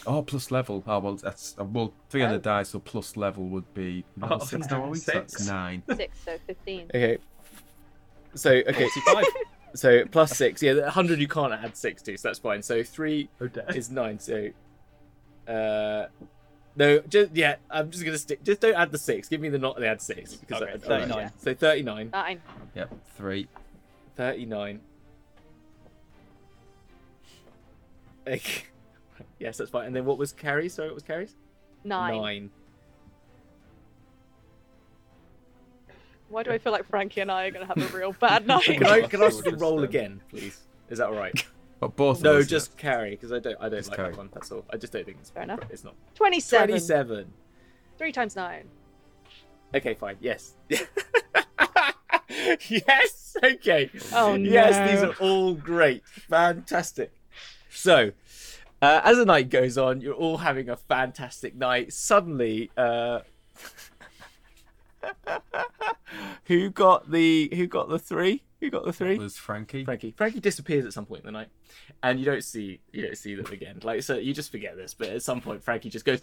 Oh, plus level. Oh, well, that's uh, well, three on Oh. die, so plus level would be Oh, level six. six. That's nine. Six, so fifteen. Okay. So okay, 45. so plus six. Yeah, the hundred you can't add six to, so that's fine. So three Oh, is nine. So, uh, no, just yeah. I'm just gonna stick. Just don't add the six. Give me the not the add six because Okay, that- 39. alright. So thirty-nine. Nine. Yep, three. 39. Okay. Yes, that's fine. And then what was Carrie? Sorry, what was Carrie's? Nine. Nine. Why do I feel like Frankie and I are gonna have a real bad night? Can I can I ask you to Just, roll again, please? Is that all right? But both. No, us, just carry because I don't I don't Just like Carrie. that one. That's all. I just don't think it's Fair enough. It's not. Twenty-seven. Twenty-seven. Three times nine. Okay, fine. Yes. yes. Okay. Oh no. Yes, these are all great. Fantastic. So, uh, as the night goes on, you're all having a fantastic night. Suddenly, uh, who got the who got the three? Who got the three? It was Frankie. Frankie. Frankie disappears at some point in the night, and you don't see you don't see them again. Like so, you just forget this. But at some point, Frankie just goes,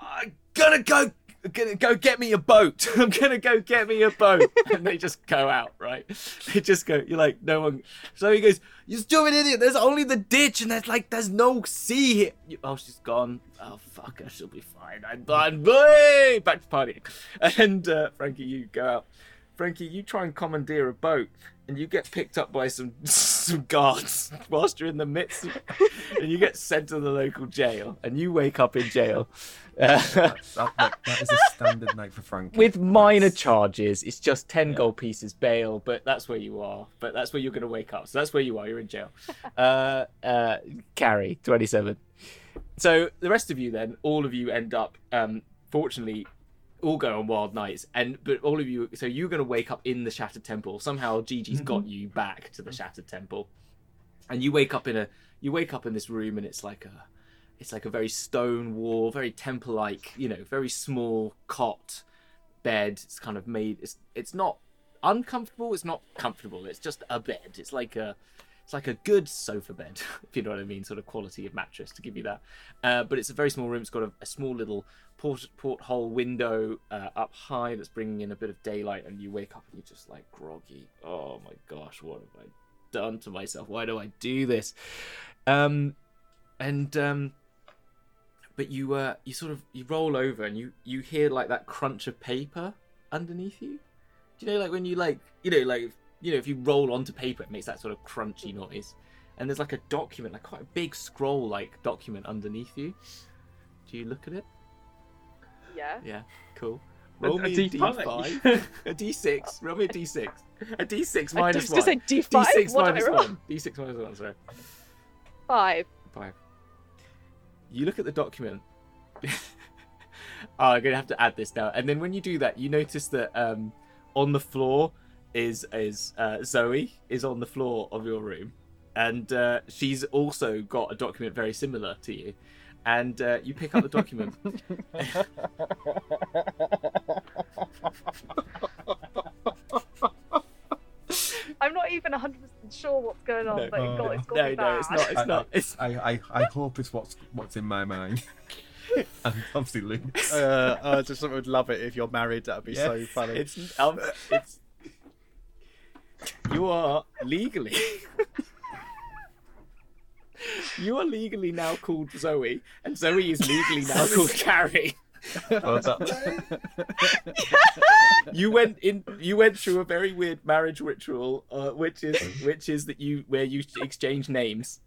"I'm gonna go, gonna go get me a boat. I'm gonna go get me a boat." and they just go out. Right? They just go. You're like, no one. So he goes, "You stupid idiot! There's only the ditch, and there's like there's no sea here." Oh, she's gone. Oh fuck her. She'll be fine. I'm done. Boy, back to partying. And uh, Frankie, you go out. Frankie, you try and commandeer a boat, and you get picked up by some some guards whilst you're in the midst, of, and you get sent to the local jail, and you wake up in jail. Uh, That, that, that is a standard night for Frankie. with minor That's- charges, it's just ten Yeah. gold pieces bail, but that's where you are. But that's where you're going to wake up. So that's where you are. You're in jail. Uh, uh, carry twenty-seven. So the rest of you, then, all of you end up, um, fortunately, all go on wild nights, and but all of you. So you're going to wake up in the Shattered Temple. Somehow Gigi's mm-hmm. got you back to the Shattered Temple, and you wake up in a you wake up in this room, and it's like a it's like a very stone wall, very temple-like, you know, very small cot bed. It's kind of made. It's it's not uncomfortable. It's not comfortable. It's just a bed. It's like a it's like a good sofa bed, if you know what I mean, sort of quality of mattress to give you that. Uh, but it's a very small room. It's got a, a small little port porthole window uh, up high that's bringing in a bit of daylight, and you wake up and you're just like groggy. Oh my gosh, what have I done to myself? Why do I do this? Um, and um, but you uh, you sort of you roll over and you you hear like that crunch of paper underneath you. Do you know like when you like you know like you know if you roll onto paper it makes that sort of crunchy noise. And there's like a document, like quite a big scroll like document underneath you. Do you look at it? Yeah. Yeah, cool. Roll a me a D5. D5. a D6. Roll me a D6. A D6 I minus was one. gonna say D5. D6 what minus did I roll? one. D6 minus one, sorry. Five. Five. You look at the document. oh, I'm gonna have to add this now. And then when you do that, you notice that um, on the floor is is uh, Zoe is on the floor of your room, and uh, she's also got a document very similar to you. And uh, you pick up the document. I'm not even 100% sure what's going on, No. but it got, it's got no, me no, it's not. It's not. It's I, I, I hope it's what's what's in my mind. and obviously Luke's. Uh, I just would love it if you're married. That'd be so funny. It's um, it's you are legally you are legally now called Zoe, and Zoe is legally now called Carrie. That- You went in. You went through a very weird marriage ritual, uh, which is which is that you where you exchange names.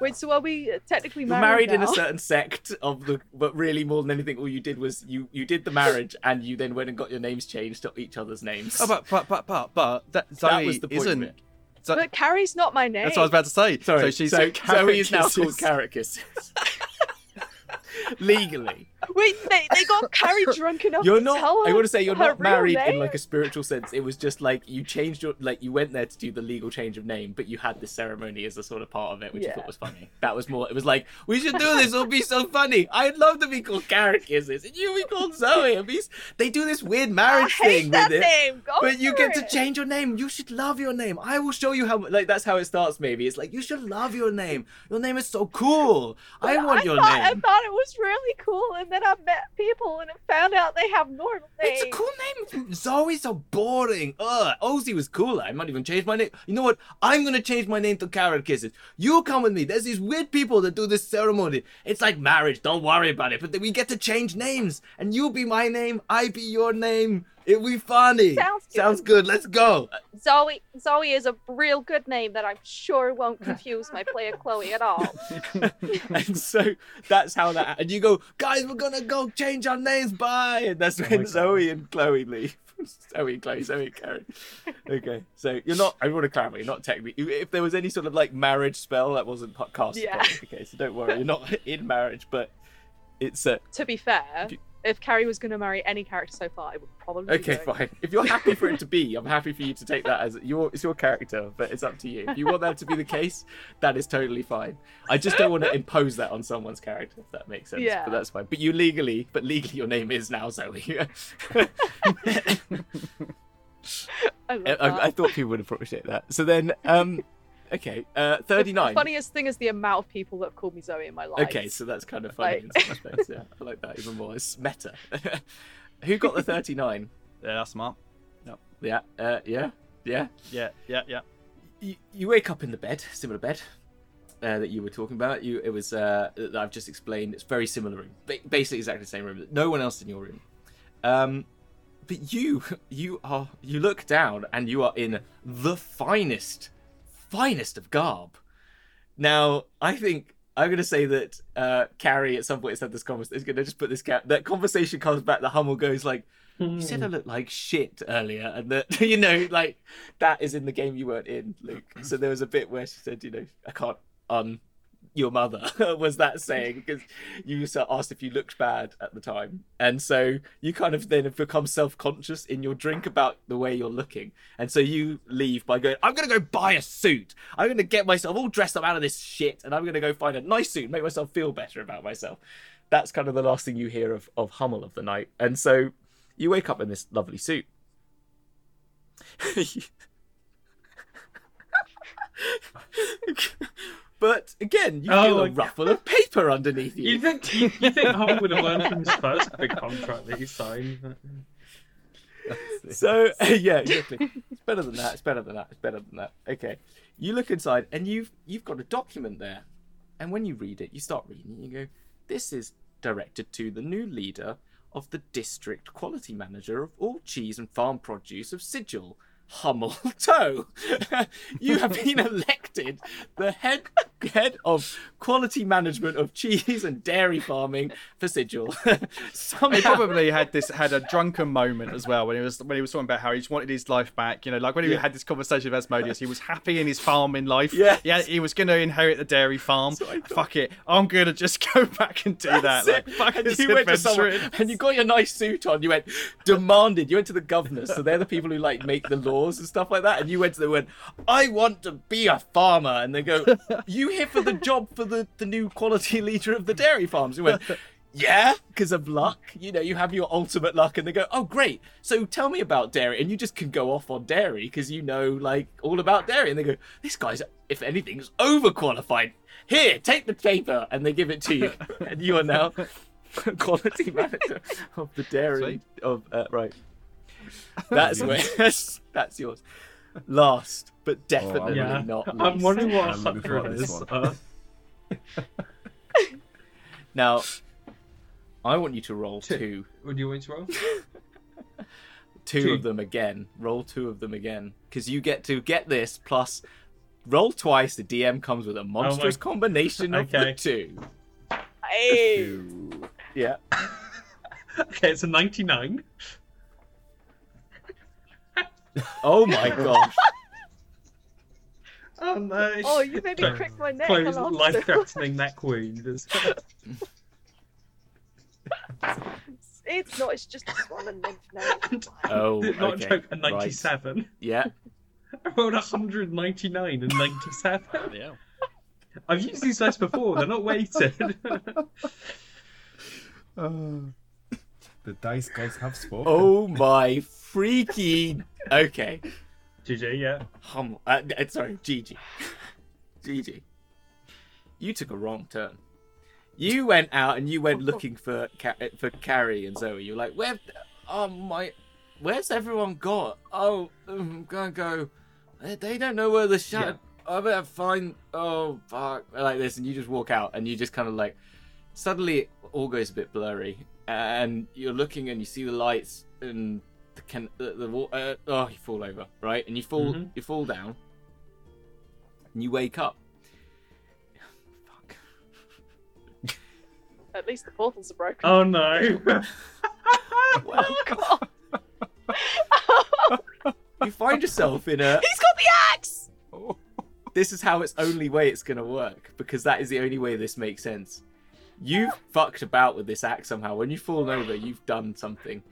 Wait, so are we uh, technically You're married, married in a certain sect of the, but really more than anything, all you did was you you did the marriage, and you then went and got your names changed to each other's names. oh, but but but but but that Zoe that was the point of isn't. it. Zo- But Carrie's not my name. that's what I was about to say. Sorry, so she's so Zoe is now called Kisses. Carrot Kisses. Legally, Wait, they, they got Carrie drunk enough you're to not. tell her I want to say you're not married in like a spiritual sense. It was just like you changed your like you went there to do the legal change of name, but you had this ceremony as a sort of part of it, which I thought was funny. That was more. It was like we should do this. It'll be so funny. I'd love to be called Carrot Kisses, and you be called Zoe. It'd be, they do this weird I marriage thing with it. name. Go But you get to change your name. You should love your name. I will show you how. Like that's how it starts. Maybe it's like you should love your name. Your name is so cool. I want your thought, I thought it was really cool, and then I met people and found out they have normal names. It's a cool name. Zoe's so boring. Ugh. Ozzy was cooler. I might even change my name. You know what? I'm gonna change my name to Carrot Kisses. You come with me. There's these weird people that do this ceremony. It's like marriage. Don't worry about it. But then we get to change names, and you be my name. I be your name. It'll be funny. Sounds good. Sounds good. Let's go. Zoe Zoe is a real good name that I'm sure won't confuse my player Chloe at all. and so that's how that. And you go, guys, we're gonna go change our names. Bye. And that's when God. Zoe and Chloe leave. Zoe and Chloe, Zoe and Karen. Okay, so you're not. I want to clarify. You're not technically. If there was any sort of like marriage spell, that wasn't pa- cast. Yeah. Okay, so don't worry. You're not in marriage, but it's uh, to be fair, Do- if Carrie was going to marry any character so far, it would probably. be Okay, fine. If you're happy for it to be, I'm happy for you to take that as your it's your character, but it's up to you. If you want that to be the case, that is totally fine. I just don't want to impose that on someone's character, if that makes sense. Yeah. But that's fine. But you legally, but legally, your name is now Zoe. I I. I thought people would appreciate that. So then, um, okay, uh, thirty-nine. The funniest thing is the amount of people that have called me Zoe in my life. Okay, so that's kind of funny Like- in some respects. Yeah, I like that even more. It's meta. Who got the thirty-nine? Yeah, that's smart. Yeah, uh, yeah, yeah. Yeah, yeah, yeah. you, you wake up in the bed, similar bed uh, that you were talking about. You it was uh, that I've just explained. It's very similar room, ba- basically exactly the same room. No one else in your room. Um, but you you are you look down and you are in the finest, finest of garb. Now I think. I'm gonna say that uh, Carrie at some point has had this conversation. Is gonna just put this cat. That conversation comes back. The Hummel goes like, "You said I hmm. looked like shit earlier," and that you know, like that is in the game you weren't in, Luke. Mm. So there was a bit where she said, you know, I can't un your mother was that saying because you asked if you looked bad at the time. And so you kind of then have become self-conscious in your drink about the way you're looking. And so you leave by going i'm gonna go buy a suit. I'm gonna get myself all dressed up out of this shit and i'm gonna go find a nice suit and make myself feel better about myself. That's kind of the last thing you hear of, of hummel of the night. And so you wake up in this lovely suit but again, you Oh feel my a ruffle of paper underneath you. You think you, you think Hum would have learned from his first big contract that he signed? So yeah, exactly. It's better than that. It's better than that. It's better than that. Okay, you look inside and you've you've got a document there, and when you read it, you start reading it. And you go, "This is directed to the new leader of the district quality manager of all cheese and farm produce of Sigil." Hummel Toe, you have been elected the head head of quality management of cheese and dairy farming for Sigil. Somehow, He probably had this had a drunken moment as well when he was when he was talking about how he just wanted his life back. You know, like when he Yeah. had this conversation with Asmodeus, he was happy in his farming life. Yes. yeah, he was going to inherit the dairy farm. Fuck it, I'm going to just go back and do that. That's Like, it. fuck and you went to someone, and you got your nice suit on. You went demanded. You went to the governors, so they're the people who like make the laws and stuff like that. And you went to them and went, "I want to be a farmer," and they go, "You here for the job for the the new quality leader of the dairy farms?" You went. Yeah, because of luck. You know, you have your ultimate luck, and they go, "Oh, great! So tell me about dairy." And you just can go off on dairy because you know, like, all about dairy. And they go, "This guy's, if anything's overqualified. Here, take the paper," and they give it to you, and you are now quality manager of the dairy of uh, right. That's where that's yours. Last, but definitely Yeah, not least. I'm wondering what a I'm looking forward hundred this is. one. Uh, Now, I want you to roll Two. two. would you want to roll? two Two. of them again. Roll two of them again, because you get to get this plus roll twice. The DM comes with a monstrous combination of the two. Hey. Yeah. Okay, it's a 99. Oh my gosh. Oh no. Oh, you made me Chloe- crick my neck. Chloe's alarm life-threatening neck wound. It's not. It's just a swollen lymph node. Oh, Not okay, a joke. A right. 97. Yeah. I rolled 199 and 97. Yeah. I've used these dice before. They're not weighted. Uh. The dice gods have spoken. Oh my freaky. Okay. GG, yeah. Hum. Uh, uh, sorry, GG. GG. You took a wrong turn. You went out and you went looking for Ca- for Carrie and Zoe. You're like, where? Oh my, where's everyone got? Oh, I'm gonna go. They, they don't know where the shadow. I better find. Oh fuck! Like this, and you just walk out, and you just kind of like. Suddenly, it all goes a bit blurry, and you're looking, and you see the lights, and the the can the, the wa- uh, oh you fall over right and you fall Mhm. you fall down and you wake up. Fuck. At least the portals are broken. Oh no. Oh, God. You find yourself in a. He's got the axe! This is how it's only way it's gonna work because that is the only way this makes sense. You fucked about with this axe somehow. When you fall over, you've done something.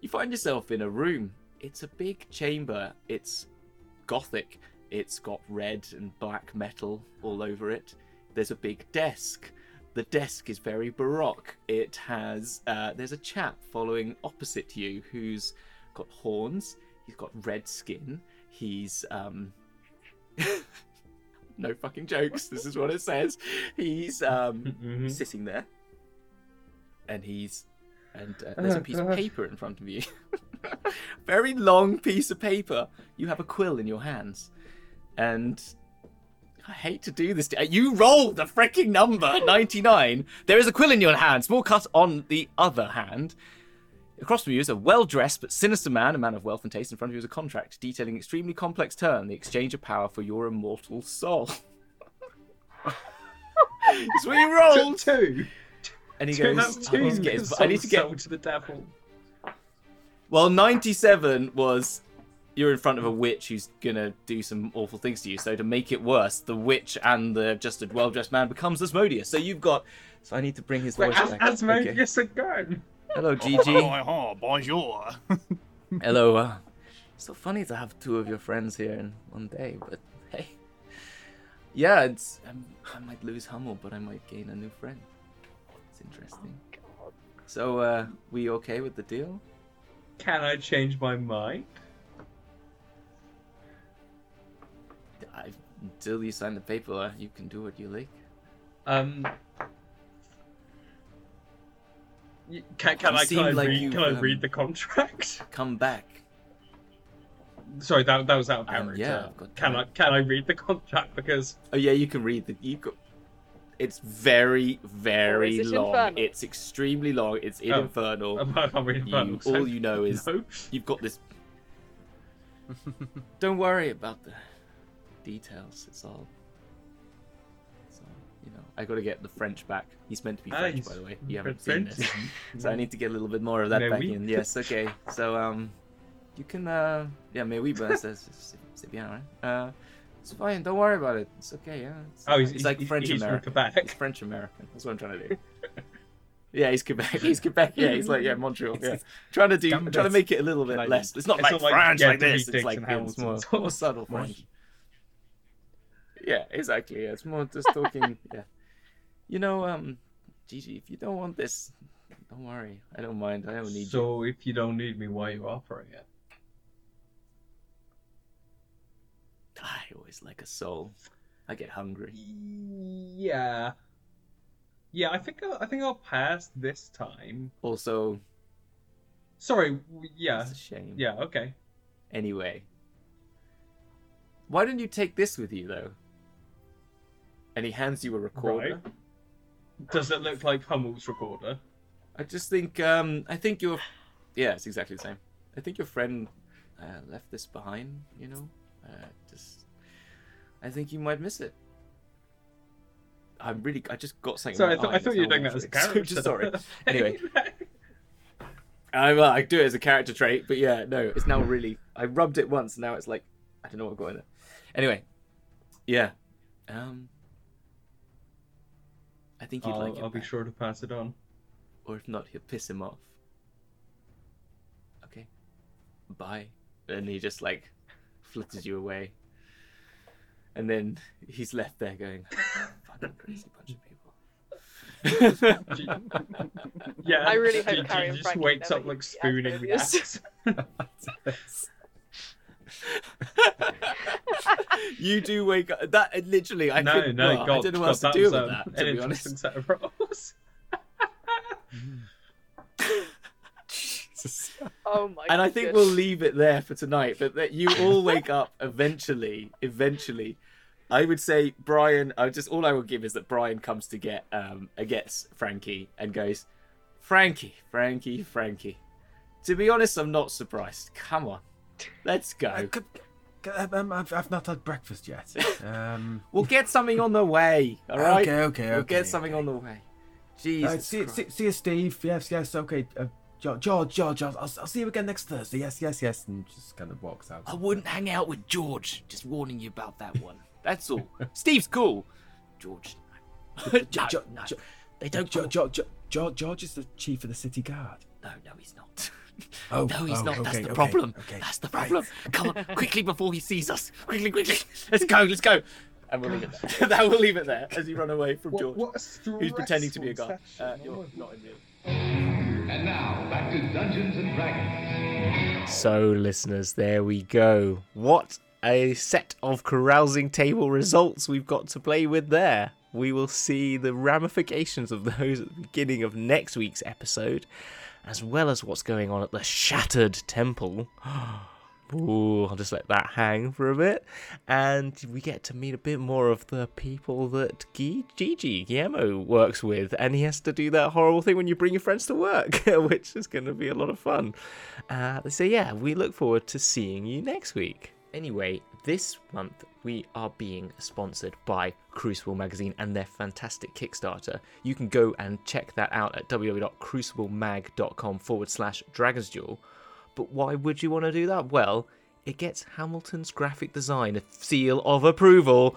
You find yourself in a room. It's a big chamber. It's gothic. It's got red and black metal all over it. There's a big desk. The desk is very baroque. It has uh, there's a chap following opposite you who's got horns. He's got red skin. He's um no fucking jokes. This is what it says. He's um Mhm. sitting there, and he's and uh, there's a Oh, piece of paper in front of you. Very long piece of paper. You have a quill in your hands, and I hate to do this. To, you rolled the freaking number ninety nine. There is a quill in your hand. Small cut on the other hand. Across from you is a well-dressed but sinister man, a man of wealth and taste. In front of you is a contract detailing an extremely complex term: the exchange of power for your immortal soul. so we rolled, Two. and he Two. goes, That's "I need to get, I need to get to the devil. Well, 97 was you're in front of a witch who's gonna do some awful things to you. So to make it worse, the witch and the just a well-dressed man becomes Asmodeus. So you've got. So I need to bring his Wait, voice as, back. as Okay. Yes again. Hello, Oh, Gigi. oh, bonjour. Hello. Uh, so funny to have two of your friends here in one day, but hey. Yeah, it's um, I might lose Hummel, but I might gain a new friend. It's interesting. God. So, uh, we okay with the deal? Can I change my mind? I, until you sign the paper, uh, you can do what you like. Um. Y- Can, can I, can I, like read, you've, can I um, read the contract? Come back. Sorry, that, that was out of Um, character. yeah, can I can I read the contract because Oh yeah, you can read the you got. It's very very Oh, it long. Infernal? It's extremely long. It's in Oh. Infernal. I'm, I'm reading You- so- all you know is- no. You've got this. Don't worry about the details. It's all. You know, I got to get the French back. He's meant to be Ah, French, by the way. You haven't French. seen this, so I need to get a little bit more of that Mais back oui. in. Yes, okay. So um, you can uh, yeah, mais oui, but c'est bien, right? Uh, it's fine. Don't worry about it. It's okay. Yeah. It's, Oh, he's, it's he's, like French he's from American. Quebec. It's French American. That's what I'm trying to do. Yeah, he's Quebec. He's Quebec. Yeah, he's like yeah, Montreal. Yeah, trying to do, trying to make it a little bit Like- less. It's not it's like not like, French yeah, like this. It's like it's more, more subtle French. Yeah, exactly. It's more just talking. yeah, you know, um, Gigi, if you don't want this, don't worry. I don't mind. I don't need you. So if you don't need me, why are you offering it? I always like a soul. I get hungry. Yeah. Yeah, I think I'll, I think I'll pass this time. Also, Sorry. Yeah. it's a shame. Yeah. Okay. Anyway, why don't you take this with you though? And he hands you a recorder. Does it look like Hummel's recorder? I just think, um, I think your, yeah, it's exactly the same. I think your friend uh, left this behind. You know, uh, just, I think you might miss it. I'm really, I just got something. Sorry, I, in my thought eye I thought you were doing that as a. So character. just sorry. Anyway. I, well, I do it as a character trait, but yeah, no, it's now really. I rubbed it once, and now it's like I don't know what I've got in it. Anyway, yeah, um, I think you'd I'll, like it, I'll be sure to pass it on. or if not, he'll piss him off. Okay, bye, and he just like flutters you away, and then he's left there going, "Fucking crazy bunch of people." Yeah. I really hope Gigi Carrie and just wakes up like spooning the Asmodeus. axe. you do wake up. That literally, I no, could, no, well, God, I don't know what God, else to do with um, that. an To be interesting honest, set of roles. Oh my and I think goodness. we'll leave it there for tonight. But that you all wake up eventually. Eventually, I would say Brian. I just all I will give is that Brian comes to get um gets Frankie and goes, Frankie, Frankie, Frankie. To be honest, I'm not surprised. Come on, let's go. C- um, I've, I've not had breakfast yet. Um, We'll get something on the way. All right. Okay, okay, We'll okay, get something on the way. Jesus. uh, see, see, see you, Steve. Yes, yes, okay. Uh, George, George, George, I'll, I'll see you again next Thursday. Yes, yes, yes. And just kind of walks out. I wouldn't hang out with George. Just warning you about that one. That's all. Steve's cool. George. No, no, no. They don't. George, George, George, George is the chief of the city guard. No, no, he's not. Oh, no, he's oh, not. That's the okay, problem. okay. That's the Right. problem. Come on, quickly before he sees us. Quickly, quickly. Let's go. Let's go. And we'll leave it there. that will leave it there as you run away from What, George, what a who's pretending to be a stressful guard. Uh, you're not in the. And now, back to Dungeons and Dragons. So, listeners, there we go. What a set of carousing table results we've got to play with there. We will see the ramifications of those at the beginning of next week's episode, as well as what's going on at the Shattered Temple. Ooh, I'll just let that hang for a bit. And we get to meet a bit more of the people that Gi- Gigi, Guillermo, works with. And he has to do that horrible thing when you bring your friends to work, which is going to be a lot of fun. Uh, so, yeah, we look forward to seeing you next week. Anyway, this month we are being sponsored by Crucible Magazine and their fantastic Kickstarter. You can go and check that out at www.cruciblemag.com forward slash Dragon's. But why would you want to do that? Well, it gets Hamilton's graphic design a seal of approval.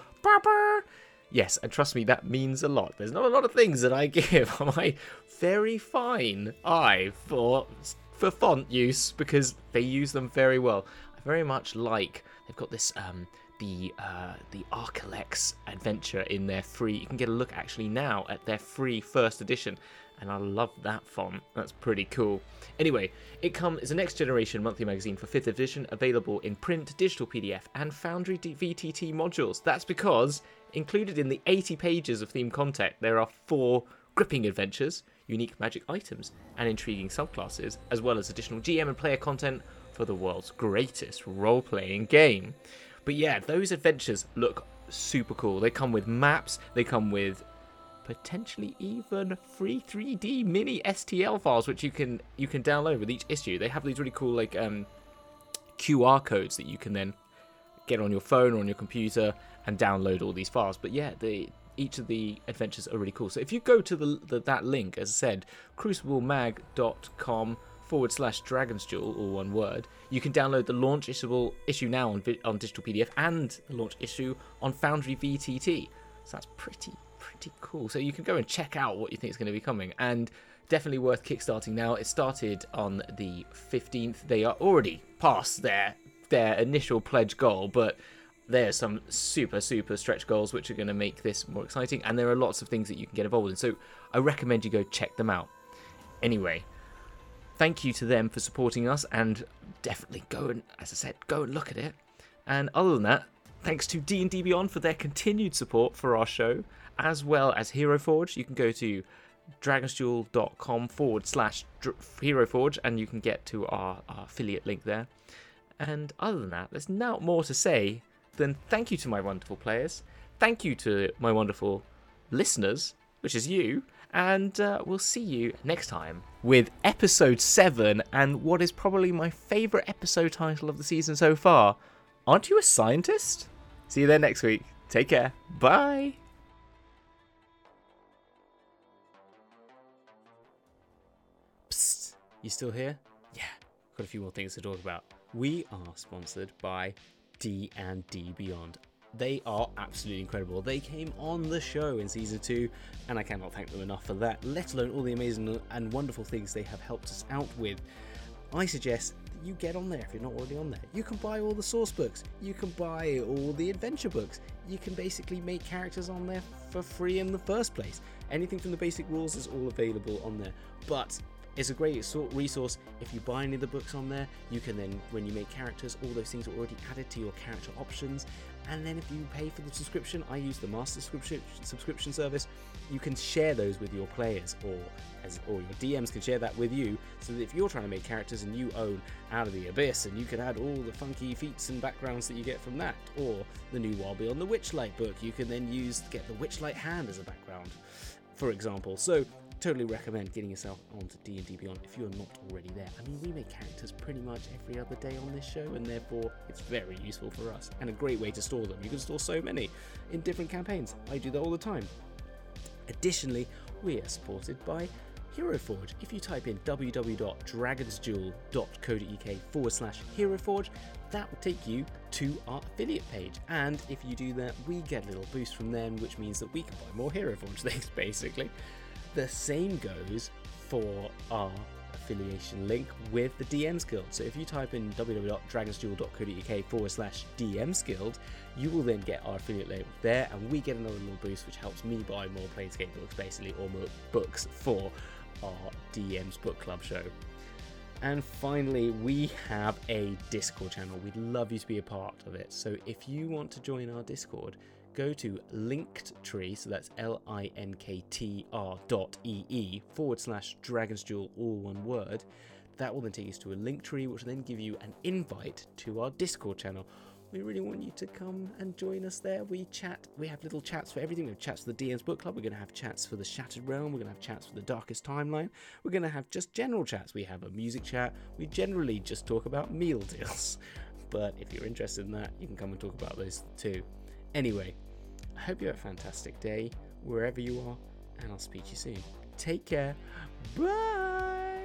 Yes, and trust me, that means a lot. There's not a lot of things that I give my very fine eye for for font use because they use them very well. I very much like they've got this um the uh, the Arcalex adventure in their free. You can get a look actually now at their free first edition, and I love that font. That's pretty cool. Anyway, it comes it's a next generation monthly magazine for fifth edition, available in print, digital PDF, and Foundry VTT modules. That's because included in the 80 pages of theme content, there are four gripping adventures, unique magic items, and intriguing subclasses, as well as additional GM and player content for the world's greatest role playing game. But yeah, those adventures look super cool. They come with maps, they come with potentially even free 3D mini STL files which you can you can download with each issue. They have these really cool like um QR codes that you can then get on your phone or on your computer and download all these files. But yeah, the each of the adventures are really cool. So if you go to the, the that link, as I said, cruciblemag.com forward slash Dragons Duel, all one word, you can download the launch issue issue now on on digital PDF and the launch issue on Foundry VTT. So that's pretty pretty cool. So you can go and check out what you think is going to be coming and. Definitely worth kickstarting now. It started on the 15th. They are already past their their initial pledge goal, but there's some super super stretch goals which are going to make this more exciting and there are lots of things that you can get involved in so i recommend you go check them out anyway thank you to them for supporting us and definitely go and as i said go and look at it. And other than that thanks to d&d beyond for their continued support for our show as well as hero forge. You can go to dragonsduel.com forward slash hero forge and you can get to our, our affiliate link there. And other than that, there's not more to say than thank you to my wonderful players, thank you to my wonderful listeners, which is you, and uh, we'll see you next time with episode 7 and what is probably my favourite episode title of the season so far. Aren't you a scientist? See you there next week. Take care. Bye. Psst, you still here? Yeah, got a few more things to talk about. We are sponsored by D and D Beyond. They are absolutely incredible. They came on the show in season two, and I cannot thank them enough for that. Let alone all the amazing and wonderful things they have helped us out with. I suggest that you get on there if you're not already on there. You can buy all the source books. You can buy all the adventure books. You can basically make characters on there for free in the first place. Anything from the basic rules is all available on there. But it's a great resource. If you buy any of the books on there, you can then, when you make characters, all those things are already added to your character options. And then if you pay for the subscription, I use the master subscription service. You can share those with your players, or as or your DMs can share that with you. So that if you're trying to make characters and you own Out of the Abyss, and you can add all the funky feats and backgrounds that you get from that, or the new Wild Beyond the Witchlight book, you can then use get the Witchlight hand as a background, for example. So totally recommend getting yourself onto D&D Beyond if you're not already there. I mean, we make characters pretty much every other day on this show, and therefore it's very useful for us and a great way to store them. You can store so many in different campaigns. I do that all the time. Additionally, we are supported by HeroForge. If you type in www.dragonsduel.co.uk forward slash HeroForge, that will take you to our affiliate page. And if you do that, we get a little boost from them, which means that we can buy more HeroForge things, basically. The same goes for our affiliation link with the DMs Guild. So if you type in www.dragonsduel.co.uk forward slash DMs Guild, you will then get our affiliate link there, and we get another little boost, which helps me buy more Planescape books, basically, or more books for our DMs Book Club show. And finally, we have a Discord channel. We'd love you to be a part of it. So if you want to join our Discord, go to Linktree, so that's L I N K T R dot E E forward slash Dragon's Duel, all one word. That will then take us to a link tree, which will then give you an invite to our Discord channel. We really want you to come and join us there. We chat, we have little chats for everything. We have chats for the DM's Book Club. We're going to have chats for the Shattered Realm. We're going to have chats for the Darkest Timeline. We're going to have just general chats. We have a music chat. We generally just talk about meal deals. But if you're interested in that, you can come and talk about those too. Anyway, I hope you have a fantastic day wherever you are, and I'll speak to you soon. Take care. Bye.